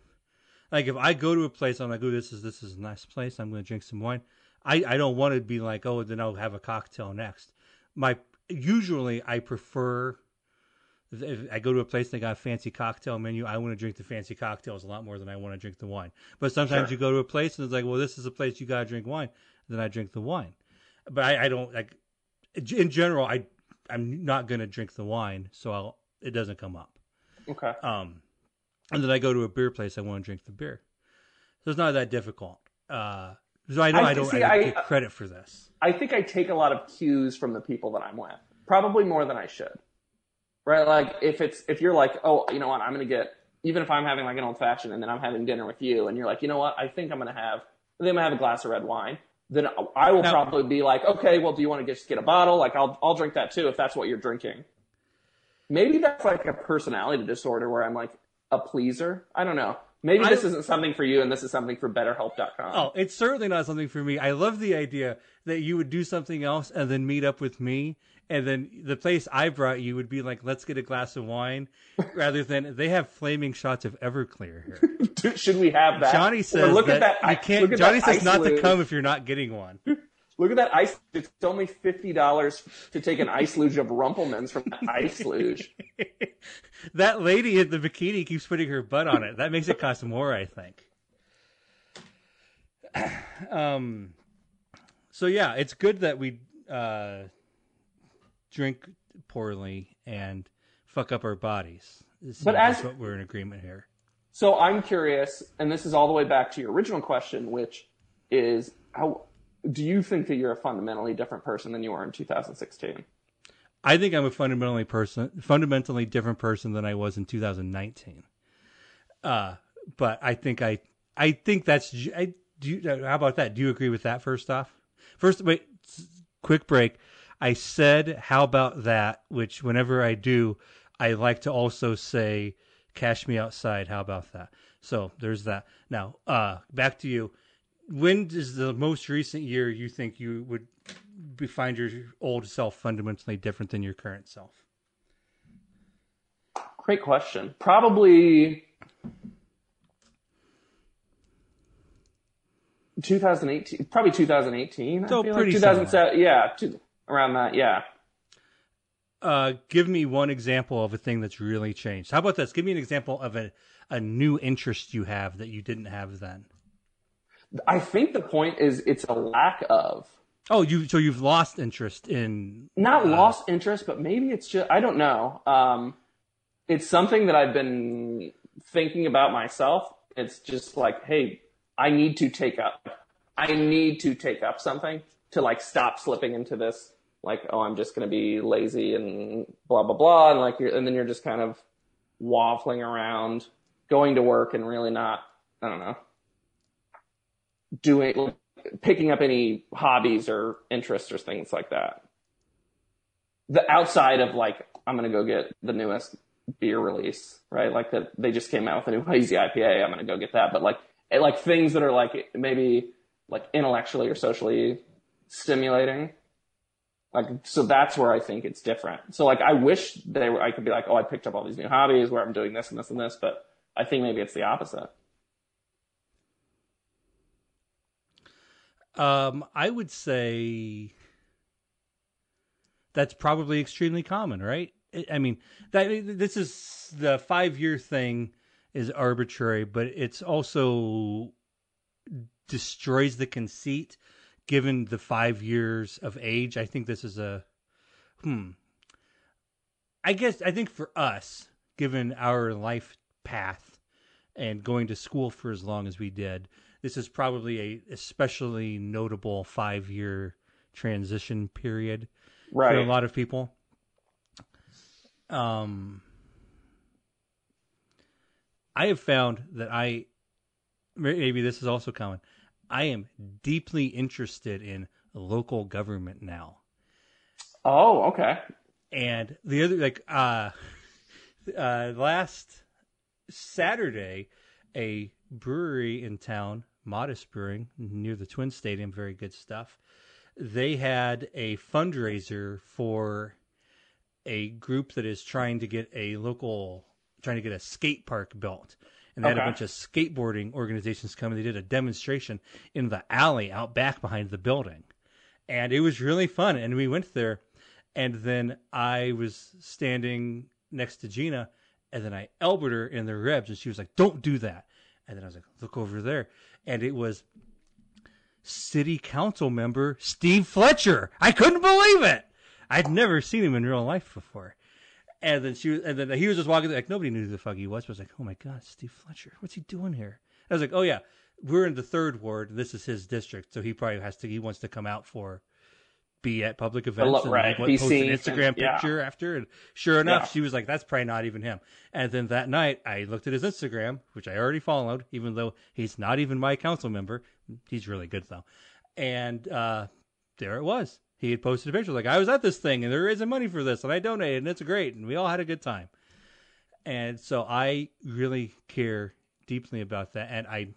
like if I go to a place, I'm like, oh, this is this is a nice place. I'm going to drink some wine. I I don't want to be like, oh, then I'll have a cocktail next. My usually I prefer. If I go to a place and they got a fancy cocktail menu, I want to drink the fancy cocktails a lot more than I want to drink the wine. But sometimes Sure. you go to a place and it's like, well, this is a place you got to drink wine. Then I drink the wine. But I, I don't like. In general, I I'm not going to drink the wine, so I'll, it doesn't come up. Okay. Um, and then I go to a beer place, I want to drink the beer. So it's not that difficult. Uh, so I know I I, don't, see, I don't I- get credit for this. I think I take a lot of cues from the people that I'm with, probably more than I should. Right? Like if it's if you're like, oh, you know what, I'm gonna get even if I'm having like an old fashioned and then I'm having dinner with you, and you're like, you know what, I think I'm gonna have, I think I'm gonna have a glass of red wine. Then I will probably be like, okay, well, do you want to just get a bottle? Like I'll I'll drink that too if that's what you're drinking. Maybe that's like a personality disorder where I'm like a pleaser. I don't know. Maybe I- this isn't something for you, and this is something for BetterHelp.com. Oh, it's certainly not something for me. I love the idea that you would do something else and then meet up with me. And then the place I brought you would be like, let's get a glass of wine, rather than they have flaming shots of Everclear here. Should we have that? Johnny says look that, at that. you can't. Johnny says not to come if you're not getting one. Look at that ice. It's only fifty dollars to take an ice luge of Rumple Minze from the ice luge. that lady in the bikini keeps putting her butt on it. That makes it cost more, I think. Um, so yeah, it's good that we uh, drink poorly and fuck up our bodies. It But as- what we're in agreement here. So I'm curious, and this is all the way back to your original question, which is how do you think that you're a fundamentally different person than you were in 2016? I think I'm a fundamentally person, fundamentally different person than I was in 2019. Uh, but I think I, I think that's. I do. You, how about that? Do you agree with that? First off, first wait, quick break. I said how about that, which whenever I do, I like to also say, "Cash me outside." How about that? So there's that. Now, uh, back to you. When is the most recent year you think you would be, find your old self fundamentally different than your current self? Great question. Probably 2018. Probably 2018. I So feel pretty like 2007. Yeah, two, around that. Yeah. Uh, give me one example of a thing that's really changed. How about this? Give me an example of a, a new interest you have that you didn't have then. I think the point is it's a lack of Oh, you so you've lost interest in not lost interest, but maybe it's just I don't know. Um, it's something that I've been thinking about myself. It's just like, hey, I need to take up. I need to take up something to like stop slipping into this like oh I'm just gonna be lazy and blah blah blah and like you're, and then you're just kind of waffling around going to work and really not I don't know doing picking up any hobbies or interests or things like that. The outside of like I'm gonna go get the newest beer release, right? Like that they just came out with a new hazy IPA. I'm gonna go get that. But like like things that are like maybe like intellectually or socially stimulating. Like so that's where I think it's different. So like I wish they were I could be like, oh I picked up all these new hobbies where I'm doing this and this and this, but I think maybe it's the opposite. Um, I would say that's probably extremely common, right? I mean, that this is the five year thing is arbitrary, but it's also destroys the conceit given the five years of age. I think this is a hmm. I guess I think for us, given our life path and going to school for as long as we did, this is probably a especially notable five year transition period right. for a lot of people. Um, I have found that I maybe this is also common. I am deeply interested in local government now. Oh, okay. And the other like uh uh last Saturday a brewery in town Modist Brewing near the Twin Stadium. Very good stuff. They had a fundraiser for a group that is trying to get a local, trying to get a skate park built. And they okay. had a bunch of skateboarding organizations come and they did a demonstration in the alley out back behind the building. And it was really fun. And we went there. And then I was standing next to Gina and then I elbowed her in the ribs and she was like, don't do that. And then I was like, look over there and it was city council member Steve Fletcher. I couldn't believe it. I'd never seen him in real life before. And then she was, and then he was just walking like nobody knew who the fuck he was. But I was like, oh my god, Steve Fletcher, what's he doing here? I was like, oh yeah, we're in the third ward. This is his district, so he probably has to. He wants to come out for be at public events and right. like, post an Instagram and, yeah. picture after. And sure enough, yeah. she was like, "That's probably not even him." And then that night, I looked at his Instagram, which I already followed, even though he's not even my council member. He's really good though, and uh, there it was. He had posted a picture like, "I was at this thing, and they're raising money for this, and I donated, and it's great, and we all had a good time." And so I really care deeply about that, and I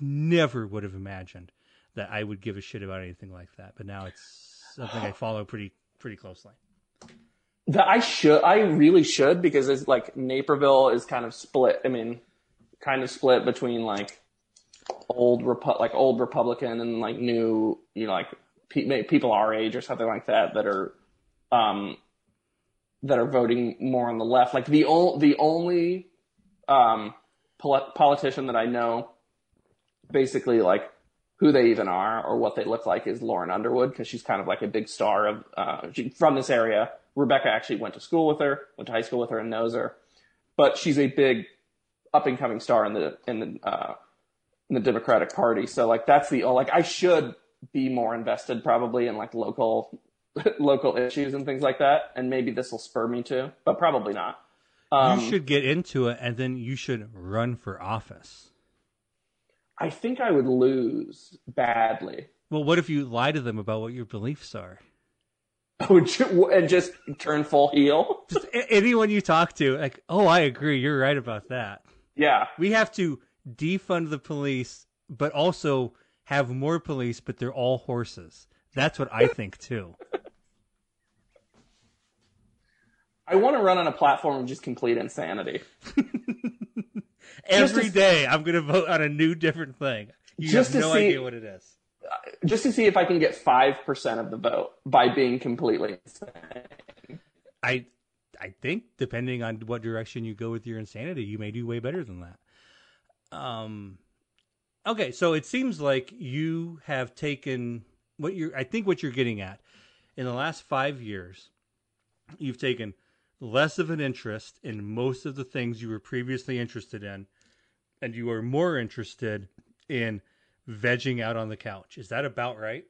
never would have imagined that I would give a shit about anything like that. But now it's something I follow pretty pretty closely. That I should, I really should, because it's like Naperville is kind of split. I mean, kind of split between like old Repu- like old Republican and like new, you know, like pe- people our age or something like that that are, um, that are voting more on the left. Like the only the only um, pol- politician that I know, basically like who they even are or what they look like is Lauren Underwood because she's kind of like a big star of uh, she, from this area. Rebecca actually went to school with her, went to high school with her, and knows her. But she's a big up and coming star in the in the uh, in the Democratic Party. So like that's the like I should be more invested probably in like local local issues and things like that, and maybe this will spur me to, but probably not. Um, you should get into it, and then you should run for office. I think I would lose badly. Well, what if you lie to them about what your beliefs are? Oh, and just turn full heel? Just anyone you talk to, like, oh, I agree. You're right about that. Yeah. We have to defund the police, but also have more police, but they're all horses. That's what I think too. I want to run on a platform of just complete insanity. Every day, I'm going to vote on a new different thing. You just have no see, idea what it is. Just to see if I can get five percent of the vote by being completely insane. I, I think depending on what direction you go with your insanity, you may do way better than that. Um, okay, so it seems like you have taken what you're. I think what you're getting at in the last five years, you've taken less of an interest in most of the things you were previously interested in and you are more interested in vegging out on the couch. Is that about right?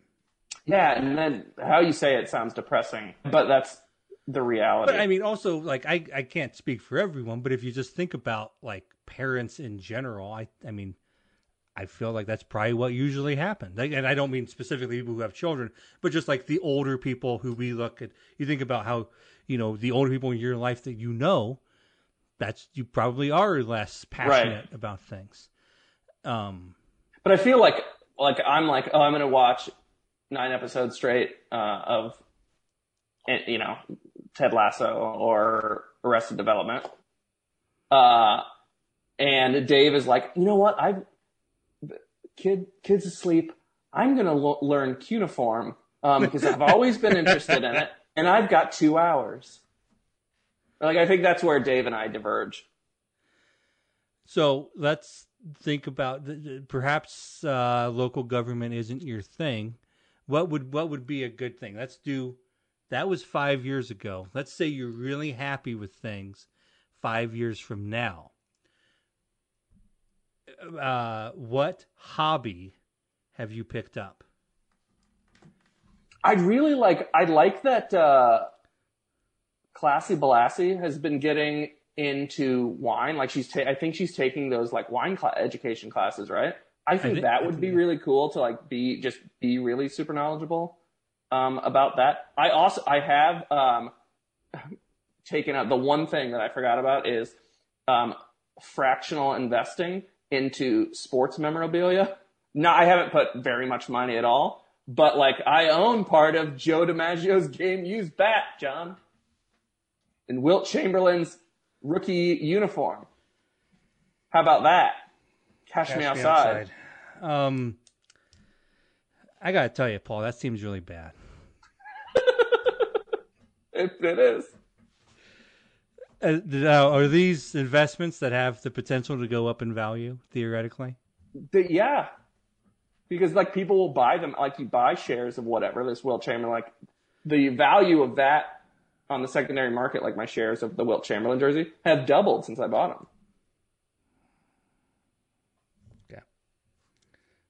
Yeah, and then how you say it sounds depressing, but that's the reality. But I mean, also like I I can't speak for everyone, but if you just think about like parents in general, I I mean, I feel like that's probably what usually happens. Like, and I don't mean specifically people who have children, but just like the older people who we look at. You think about how you know the older people in your life that you know. That's you probably are less passionate Right. about things. Um, But I feel like like I'm like oh I'm gonna watch nine episodes straight uh, of eh, you know Ted Lasso or Arrested Development, uh, and Dave is like you know what I kid kids asleep I'm gonna lo- learn cuneiform um, because I've always been interested in it and I've got two hours. Like I think that's where Dave and I diverge. So let's think about perhaps uh, local government isn't your thing. What would what would be a good thing? Let's do. That was five years ago. Let's say you're really happy with things five years from now. Uh, what hobby have you picked up? I really like. I like that uh, Classy Balassi has been getting into wine. Like she's, ta- I think she's taking those like wine cla- education classes, right? I think think- that would be really cool to like be just be really super knowledgeable um, about that. I also I have um, taken out the one thing that I forgot about is um, fractional investing into sports memorabilia. No, I haven't put very much money at all, but like I own part of Joe DiMaggio's game used bat, John, and Wilt Chamberlain's rookie uniform. How about that? Cash, me Cash me outside. Um, I gotta tell you, Paul, that seems really bad. It, it is. Uh, now, are these investments that have the potential to go up in value theoretically? The- yeah. Because like people will buy them, like you buy shares of whatever this Wilt Chamberlain, like the value of that on the secondary market, like my shares of the Wilt Chamberlain jersey, have doubled since I bought them. Yeah.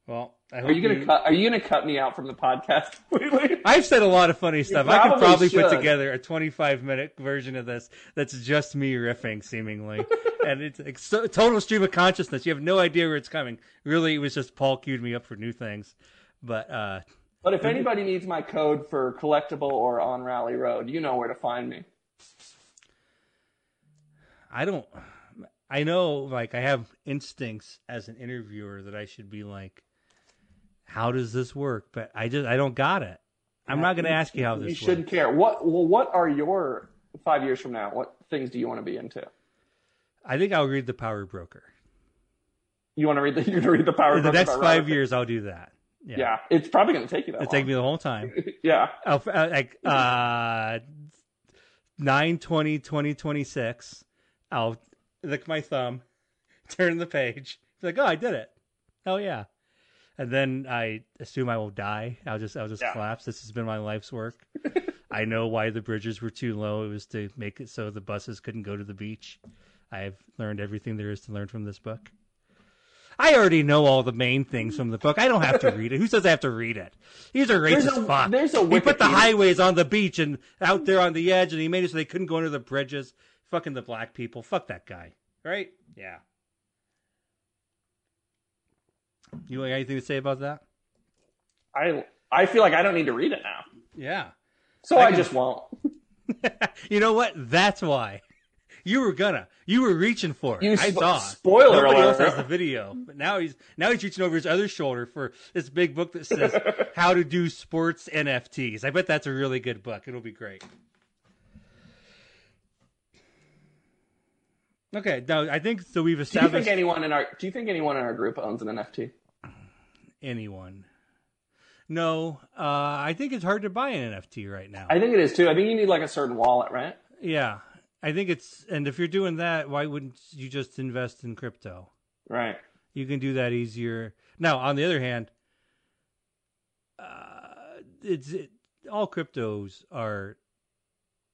Well, I Are hope you gonna cut? Are you gonna cut me out from the podcast completely? I've said a lot of funny stuff. I could probably probably put together a 25 minute version of this that's just me riffing, seemingly. and it's like so, total stream of consciousness. You have no idea where it's coming. Really, it was just Paul queued me up for new things. But uh, But if anybody needs my code for collectible or on Rally Road, you know where to find me. I don't. I know, like, I have instincts as an interviewer that I should be like, how does this work? But I just, I don't got it. I'm not going to ask you how this. You shouldn't works. care. What? Well, what are your five years from now? What things do you want to be into? I think I'll read The Power Broker. You want to read the? You're gonna read the Power. In the next five Robert? years, I'll do that. Yeah. Yeah, it's probably gonna take you that It'll long. take me the whole time. yeah. Oh, uh, like uh, 9 20 2026. I'll lick my thumb, turn the page, be like, oh, I did it. Hell yeah. And then I assume I will die. I'll just I'll just Yeah. collapse. This has been my life's work. I know why the bridges were too low. It was to make it so the buses couldn't go to the beach. I've learned everything there is to learn from this book. I already know all the main things from the book. I don't have to read it. Who says I have to read it? He's a There's racist a- fuck. there's a he put the highways on the beach and out there on the edge, and he made it so they couldn't go under the bridges. Fucking the black people. Fuck that guy. Right? Yeah. You got anything to say about that? I I feel like I don't need to read it now, Yeah. so I I, just won't. you know what? That's why. You were gonna. You were reaching for it. You I spo- saw. spoiler Nobody alert. else has the video, but now he's now he's reaching over his other shoulder for this big book that says how to do sports NFTs. I bet that's a really good book. It'll be great. Okay, now I think so. We've established. Do you think anyone in our Do you think anyone in our group owns an NFT? Anyone. No, uh, I think it's hard to buy an NFT right now. I think it is too. I think you need like a certain wallet, right? yeah, I think it's. And if you're doing that, why wouldn't you just invest in crypto? Right. You can do that easier. Now, on the other hand, uh, it's it, all cryptos are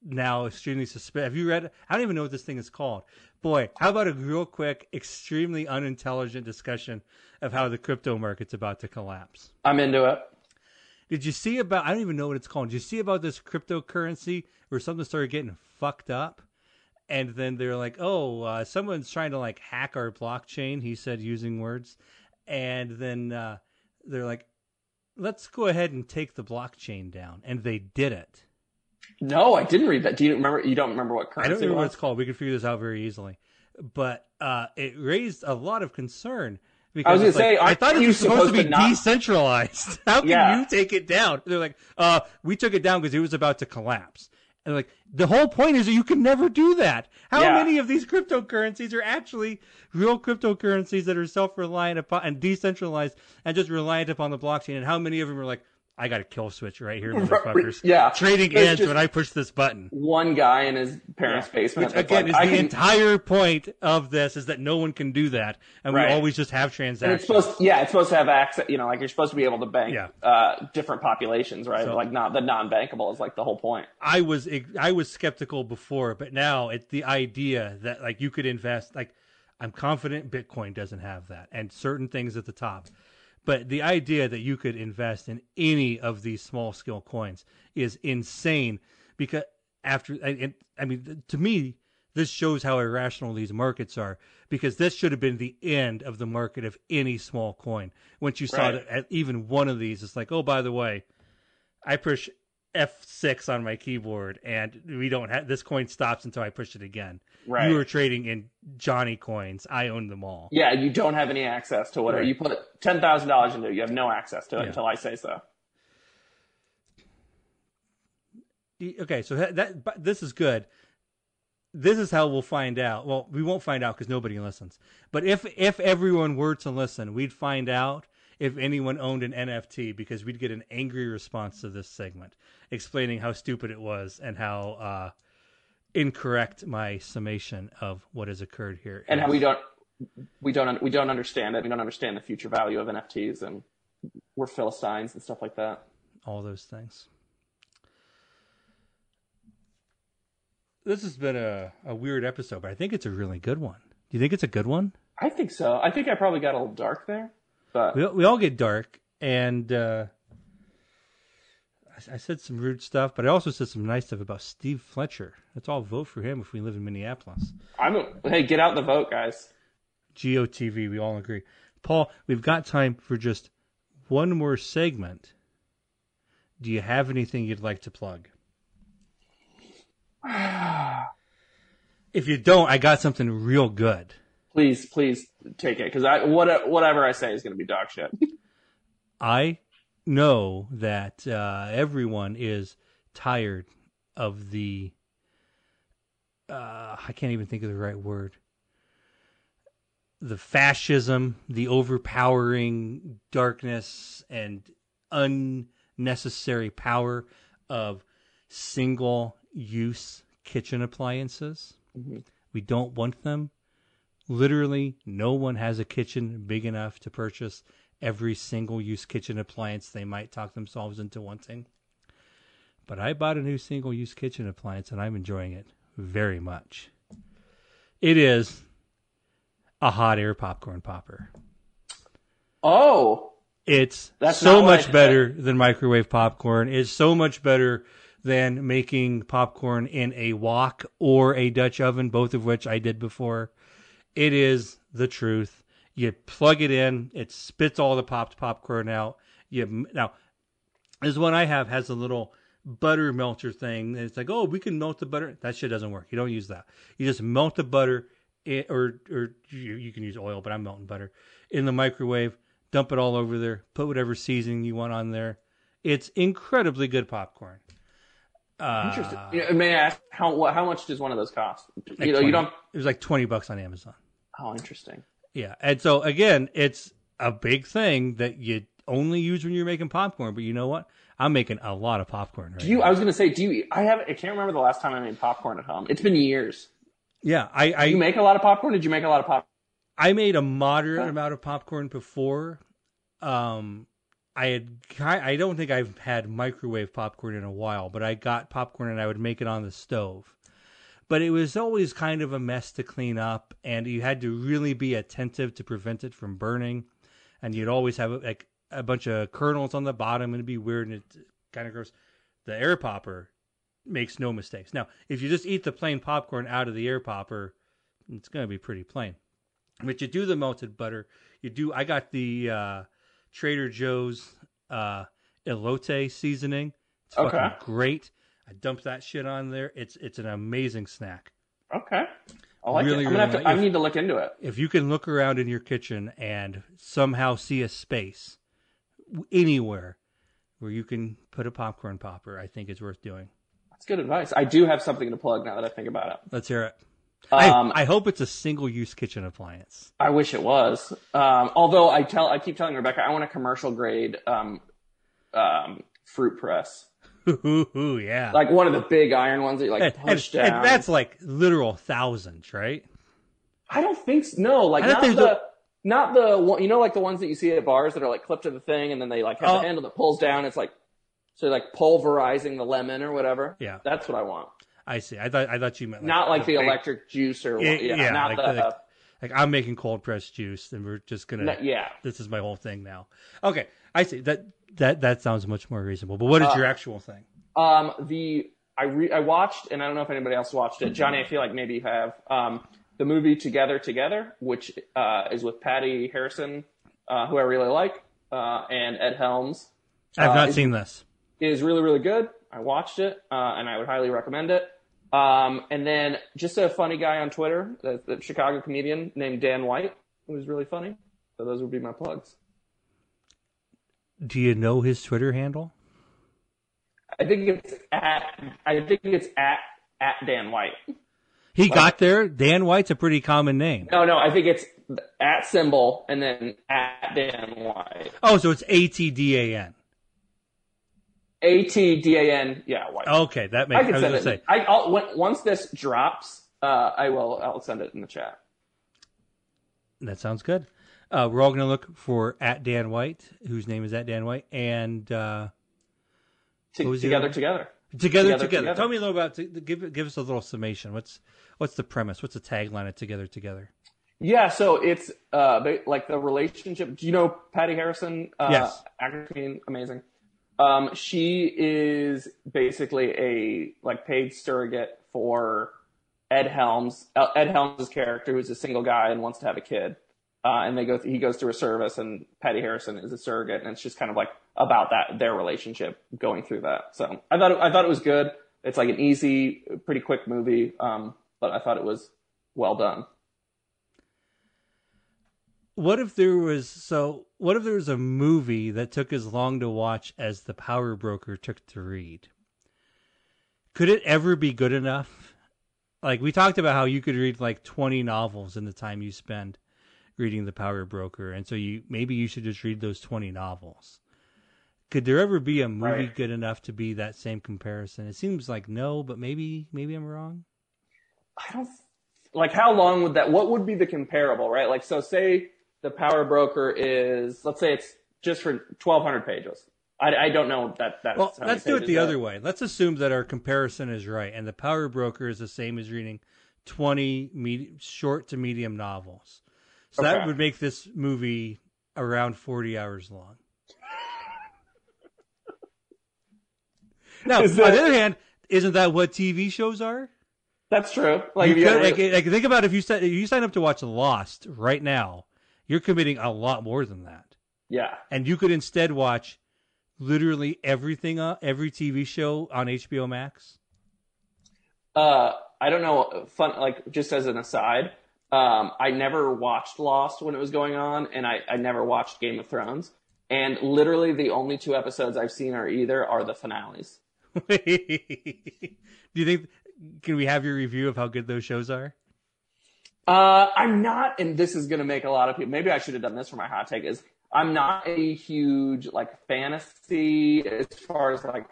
now extremely suspicious. Have you read? I don't even know what this thing is called. Boy, how about a real quick, extremely unintelligent discussion of how the crypto market's about to collapse? I'm into it. Did you see about? I don't even know what it's called. Did you see about this cryptocurrency where something started getting fucked up, and then they're like, "Oh, uh, someone's trying to like hack our blockchain." He said using words, and then uh, they're like, "Let's go ahead and take the blockchain down," and they did it. No, I didn't read that. Do you remember? You don't remember what currency? I don't remember what it's called. We could figure this out very easily, but uh, it raised a lot of concern. Because I was gonna like, say, I thought it was supposed to be to not- decentralized. How can Yeah. you take it down? They're like, uh, we took it down because it was about to collapse. And like, the whole point is that you can never do that. How Yeah. many of these cryptocurrencies are actually real cryptocurrencies that are self-reliant upon and decentralized and just reliant upon the blockchain? And how many of them are like, I got a kill switch right here, motherfuckers. Yeah. Trading ends when I push this button. One guy in his parents' basement. Which again like, is I the can- entire point of this is that no one can do that, and Right. we always just have transactions. it's supposed, yeah, it's supposed to have access. You know, like you're supposed to be able to bank Yeah. uh, different populations, right? So- like not the non-bankable is like the whole point. I was I was skeptical before, but now it's the idea that like you could invest. Like I'm confident Bitcoin doesn't have that, and certain things at the top. But the idea that you could invest in any of these small scale coins is insane. Because after, I, and- I mean, to me, this shows how irrational these markets are. Because this should have been the end of the market of any small coin. Once you saw Right. that even one of these, it's like, oh, by the way, I push F6 on my keyboard and we don't have this coin stops until I push it again. Right. You were trading in Johnny coins. I own them all. Yeah, you don't have any access to whatever Right. you put ten thousand dollars into. it, You have no access to it Yeah. until I say so. Okay, so that, that but this is good. This is how we'll find out. Well, we won't find out because nobody listens. But if if everyone were to listen, we'd find out if anyone owned an NFT because we'd get an angry response to this segment explaining how stupid it was and how uh, incorrect my summation of what has occurred here. And how is. we don't, we don't, we don't understand it. We don't understand the future value of NFTs, and we're philistines and stuff like that. all those things. This has been a, a weird episode, but I think it's a really good one. Do you think it's a good one? I think so. I think I probably got a little dark there, but We, we all get dark, and uh, I, I said some rude stuff, but I also said some nice stuff about Steve Fletcher. Let's all vote for him if we live in Minneapolis. I'm. Hey, get out the vote, guys. GOTV, we all agree. Paul, we've got time for just one more segment. Do you have anything you'd like to plug? If you don't, I got something real good. Please, please take it because I what, whatever I say is going to be dog shit. I know that uh, everyone is tired of the. Uh, I can't even think of the right word. The fascism, the overpowering darkness, and unnecessary power of single use kitchen appliances. We don't want them. Literally, no one has a kitchen big enough to purchase every single use kitchen appliance they might talk themselves into wanting. But I bought a new single use kitchen appliance and I'm enjoying it very much. It is a hot air popcorn popper. Oh, It's That's so much better than microwave popcorn. It's so much better than making popcorn in a wok or a Dutch oven, both of which I did before. It is the truth. You plug it in, it spits all the popped popcorn out. You now this one I have has a little butter melter thing. And it's like, oh, we can melt the butter. That shit doesn't work. You don't use that. You just melt the butter, i- or or you, you can use oil, but I'm melting butter in the microwave. Dump it all over there. Put whatever seasoning you want on there. It's incredibly good popcorn. Uh, interesting. May I ask how what, how much does one of those cost? like you know, you don't. It was like twenty bucks on Amazon. Oh, interesting. Yeah, and so again, it's a big thing that you only use when you're making popcorn. But you know what? I'm making a lot of popcorn right Do you? now. I was going to say, do you? I have. I can't remember the last time I made popcorn at home. It's been years. Yeah, I I, You make a lot of popcorn? Did you make a lot of popcorn? I made a moderate amount of popcorn before. Um, I had I don't think I've had microwave popcorn in a while, but I got popcorn and I would make it on the stove. But it was always kind of a mess to clean up, and you had to really be attentive to prevent it from burning. And you'd always have like a bunch of kernels on the bottom, and it'd be weird and it kind of gross. The air popper makes no mistakes. Now, if you just eat the plain popcorn out of the air popper, it's going to be pretty plain. But you do the melted butter. You do. I got the uh, Trader Joe's uh, elote seasoning. It's Okay. fucking great. I dumped that shit on there. It's it's an amazing snack. Okay. I like Really, it. I'm gonna have to. I need to look into it. If you can look around in your kitchen and somehow see a space anywhere where you can put a popcorn popper, I think it's worth doing. That's good advice. I do have something to plug now that I think about it. Let's hear it. Um, I, I hope it's a single-use kitchen appliance. I wish it was. Um, although I tell, I keep telling Rebecca, I want a commercial grade um, um, fruit press, yeah. like one of the big iron ones that you like push and- down. and that's like literal thousands, right? I don't think so. No, like not the. so. Not the one, you know, like the ones that you see at bars that are like clipped to the thing, and then they like have Oh. the handle that pulls down. It's like, so like pulverizing the lemon or whatever. Yeah. that's what I want. I see. I thought I thought you meant like, Not like the big- electric juicer. One. Yeah, Yeah, yeah, not like the. the- uh, Like I'm making cold pressed juice, and we're just gonna. no- yeah, This is my whole thing now. Okay, I see. That that that sounds much more reasonable. But what is Uh, your actual thing? Um, the I re, I watched, and I don't know if anybody else watched it. Johnny, I feel like maybe you have. Um, the movie Together Together, which uh, is with Patti Harrison, uh, who I really like, uh, and Ed Helms, I've uh, not is- seen this. is really really good. I watched it, uh, and I would highly recommend it. Um, and then just a funny guy on Twitter, the, the Chicago comedian named Dan White, who was really funny. So those would be my plugs. Do you know his Twitter handle? I think it's at I think it's at at Dan White. He got there. Dan White's a pretty common name. No, no, I think it's at symbol and then at Dan White. Oh, so it's A T D A N. A T D A N. Yeah, White. Okay, that makes. I, can was send it. say I, I'll, once this drops, uh, I will. I'll send it in the chat. that sounds good. Uh, we're all going to look for at Dan White, whose name is at Dan White, and uh, T- What was the together, together. together, Together, together, Together. Tell me a little about. To, give give us a little summation. What's what's the premise? What's the tagline of Together, Together? Yeah, so it's uh like the relationship. Do you know Patti Harrison? Uh, Yes. actor queen, amazing. Um, she is basically a like paid surrogate for Ed Helms. Uh, Ed Helms' character, who's a single guy and wants to have a kid. Uh, and they go. he goes through a service, and Patti Harrison is a surrogate, and it's just kind of like about that their relationship going through that. So I thought it, I thought it was good. It's like an easy, pretty quick movie, um, but I thought it was well done. What if there was so? What if there was a movie that took as long to watch as The Power Broker took to read? Could it ever be good enough? Like we talked about how you could read like twenty novels in the time you spend reading The Power Broker, and so you maybe you should just read those twenty novels. Could there ever be a movie Right. good enough to be that same comparison? It seems like no, but maybe maybe I'm wrong. I don't like how long would that what would be the comparable, right? Like so say the power broker is let's say it's just for 1200 pages. I, I don't know that that's Well, let's do it the that- other way. Let's assume that our comparison is right, and the Power Broker is the same as reading twenty med- short to medium novels. So that would make this movie around forty hours long. now, Is on the other hand, isn't that what TV shows are? That's true. Like, You could- gotta like, like, think about if you si- if you sign up to watch Lost right now, you're committing a lot more than that, yeah. and you could instead watch literally everything, uh, every TV show on HBO Max. Uh, I don't know. Fun, like just as an aside, um, I never watched Lost when it was going on, and I, I never watched Game of Thrones. And literally, the only two episodes I've seen are either are the finales. Do you think? Can we have your review of how good those shows are? Uh, I'm not, and this is going to make a lot of people. Maybe I should have done this for my hot take. Is I'm not a huge like fantasy as far as like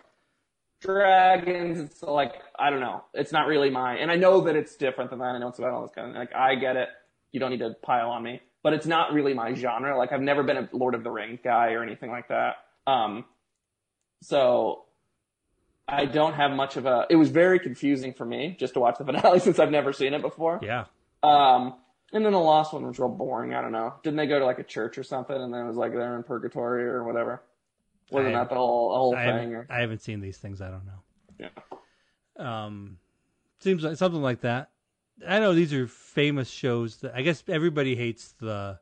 dragons. It's like I don't know. It's not really my, and I know that it's different than that. I know it's about all this kind of like I get it. You don't need to pile on me, but it's not really my genre. Like I've never been a Lord of the Rings guy or anything like that. Um, so I don't have much of a. It was very confusing for me just to watch the finale since I've never seen it before. Yeah. Um, and then the last one was real boring. I don't know. Didn't they go to like a church or something, and then it was like they're in purgatory or whatever? Wasn't I- that the whole the whole I thing? haven't, I haven't seen these things. I don't know. yeah. Um, seems like something like that. I know these are famous shows that I guess everybody hates the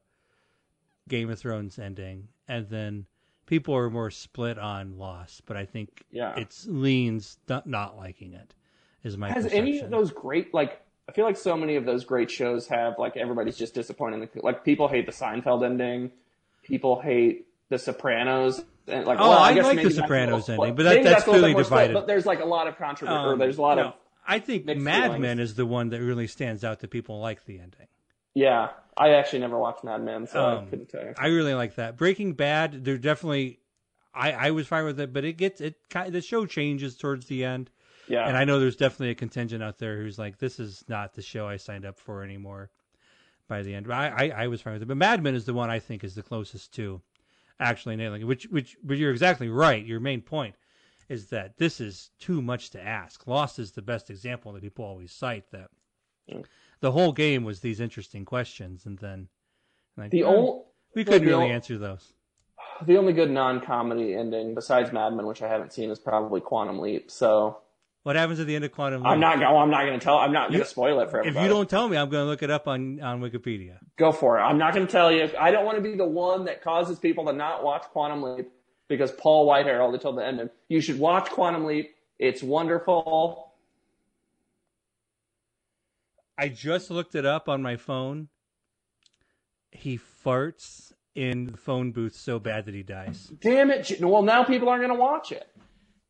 Game of Thrones ending, and then people are more split on Lost. But I think Yeah. it's leans not, not liking it. Is my Has perception. any of those great like? I feel like so many of those great shows have like everybody's just disappointed. Like people hate the Seinfeld ending, people hate the Sopranos, and like. Oh, well, I guess like the Sopranos ending, but that- that's clearly more split, divided. But there's like a lot of controversy, Um, there's a lot no, of I think Mad feelings. Men is the one that really stands out to people like the ending. yeah. I actually never watched Mad Men, so I Um, couldn't tell you. I really like that. Breaking Bad, they're definitely. I, I was fine with it, but it gets it. The show changes towards the end, Yeah, and I know there's definitely a contingent out there who's like, "This is not the show I signed up for anymore." By the end, But I, I I was fine with it, but Mad Men is the one I think is the closest to actually nailing it. Which which, but you're exactly right. Your main point is that this is too much to ask. Lost is the best example that people always cite. That Yeah. the whole game was these interesting questions, and then like, the eh, oh, only we couldn't really ol- answer those. the only good non-comedy ending besides Mad Men, which I haven't seen, is probably Quantum Leap. So What happens at the end of Quantum Leap? Oh, I'm not going. I'm not going to tell. I'm not going to spoil it for everybody. If you don't tell me, I'm going to look it up on, on Wikipedia. go for it. I'm not going to tell you. I don't want to be the one that causes people to not watch Quantum Leap because Paul Whitehair only told the end. Of you should watch Quantum Leap. It's wonderful. I just looked it up on my phone. He farts in the phone booth so bad that he dies. Damn it! Well, now people aren't going to watch it.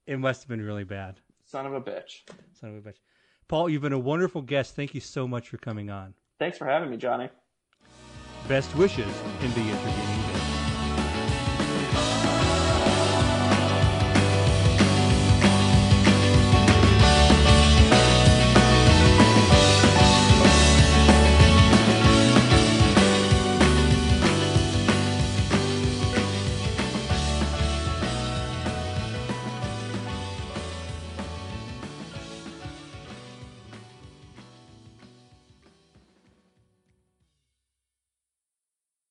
It must have been really bad. Son of a bitch. Son of a bitch. Paul, you've been a wonderful guest. Thank you so much for coming on. Thanks for having me, Johnny. Best wishes in the intervening.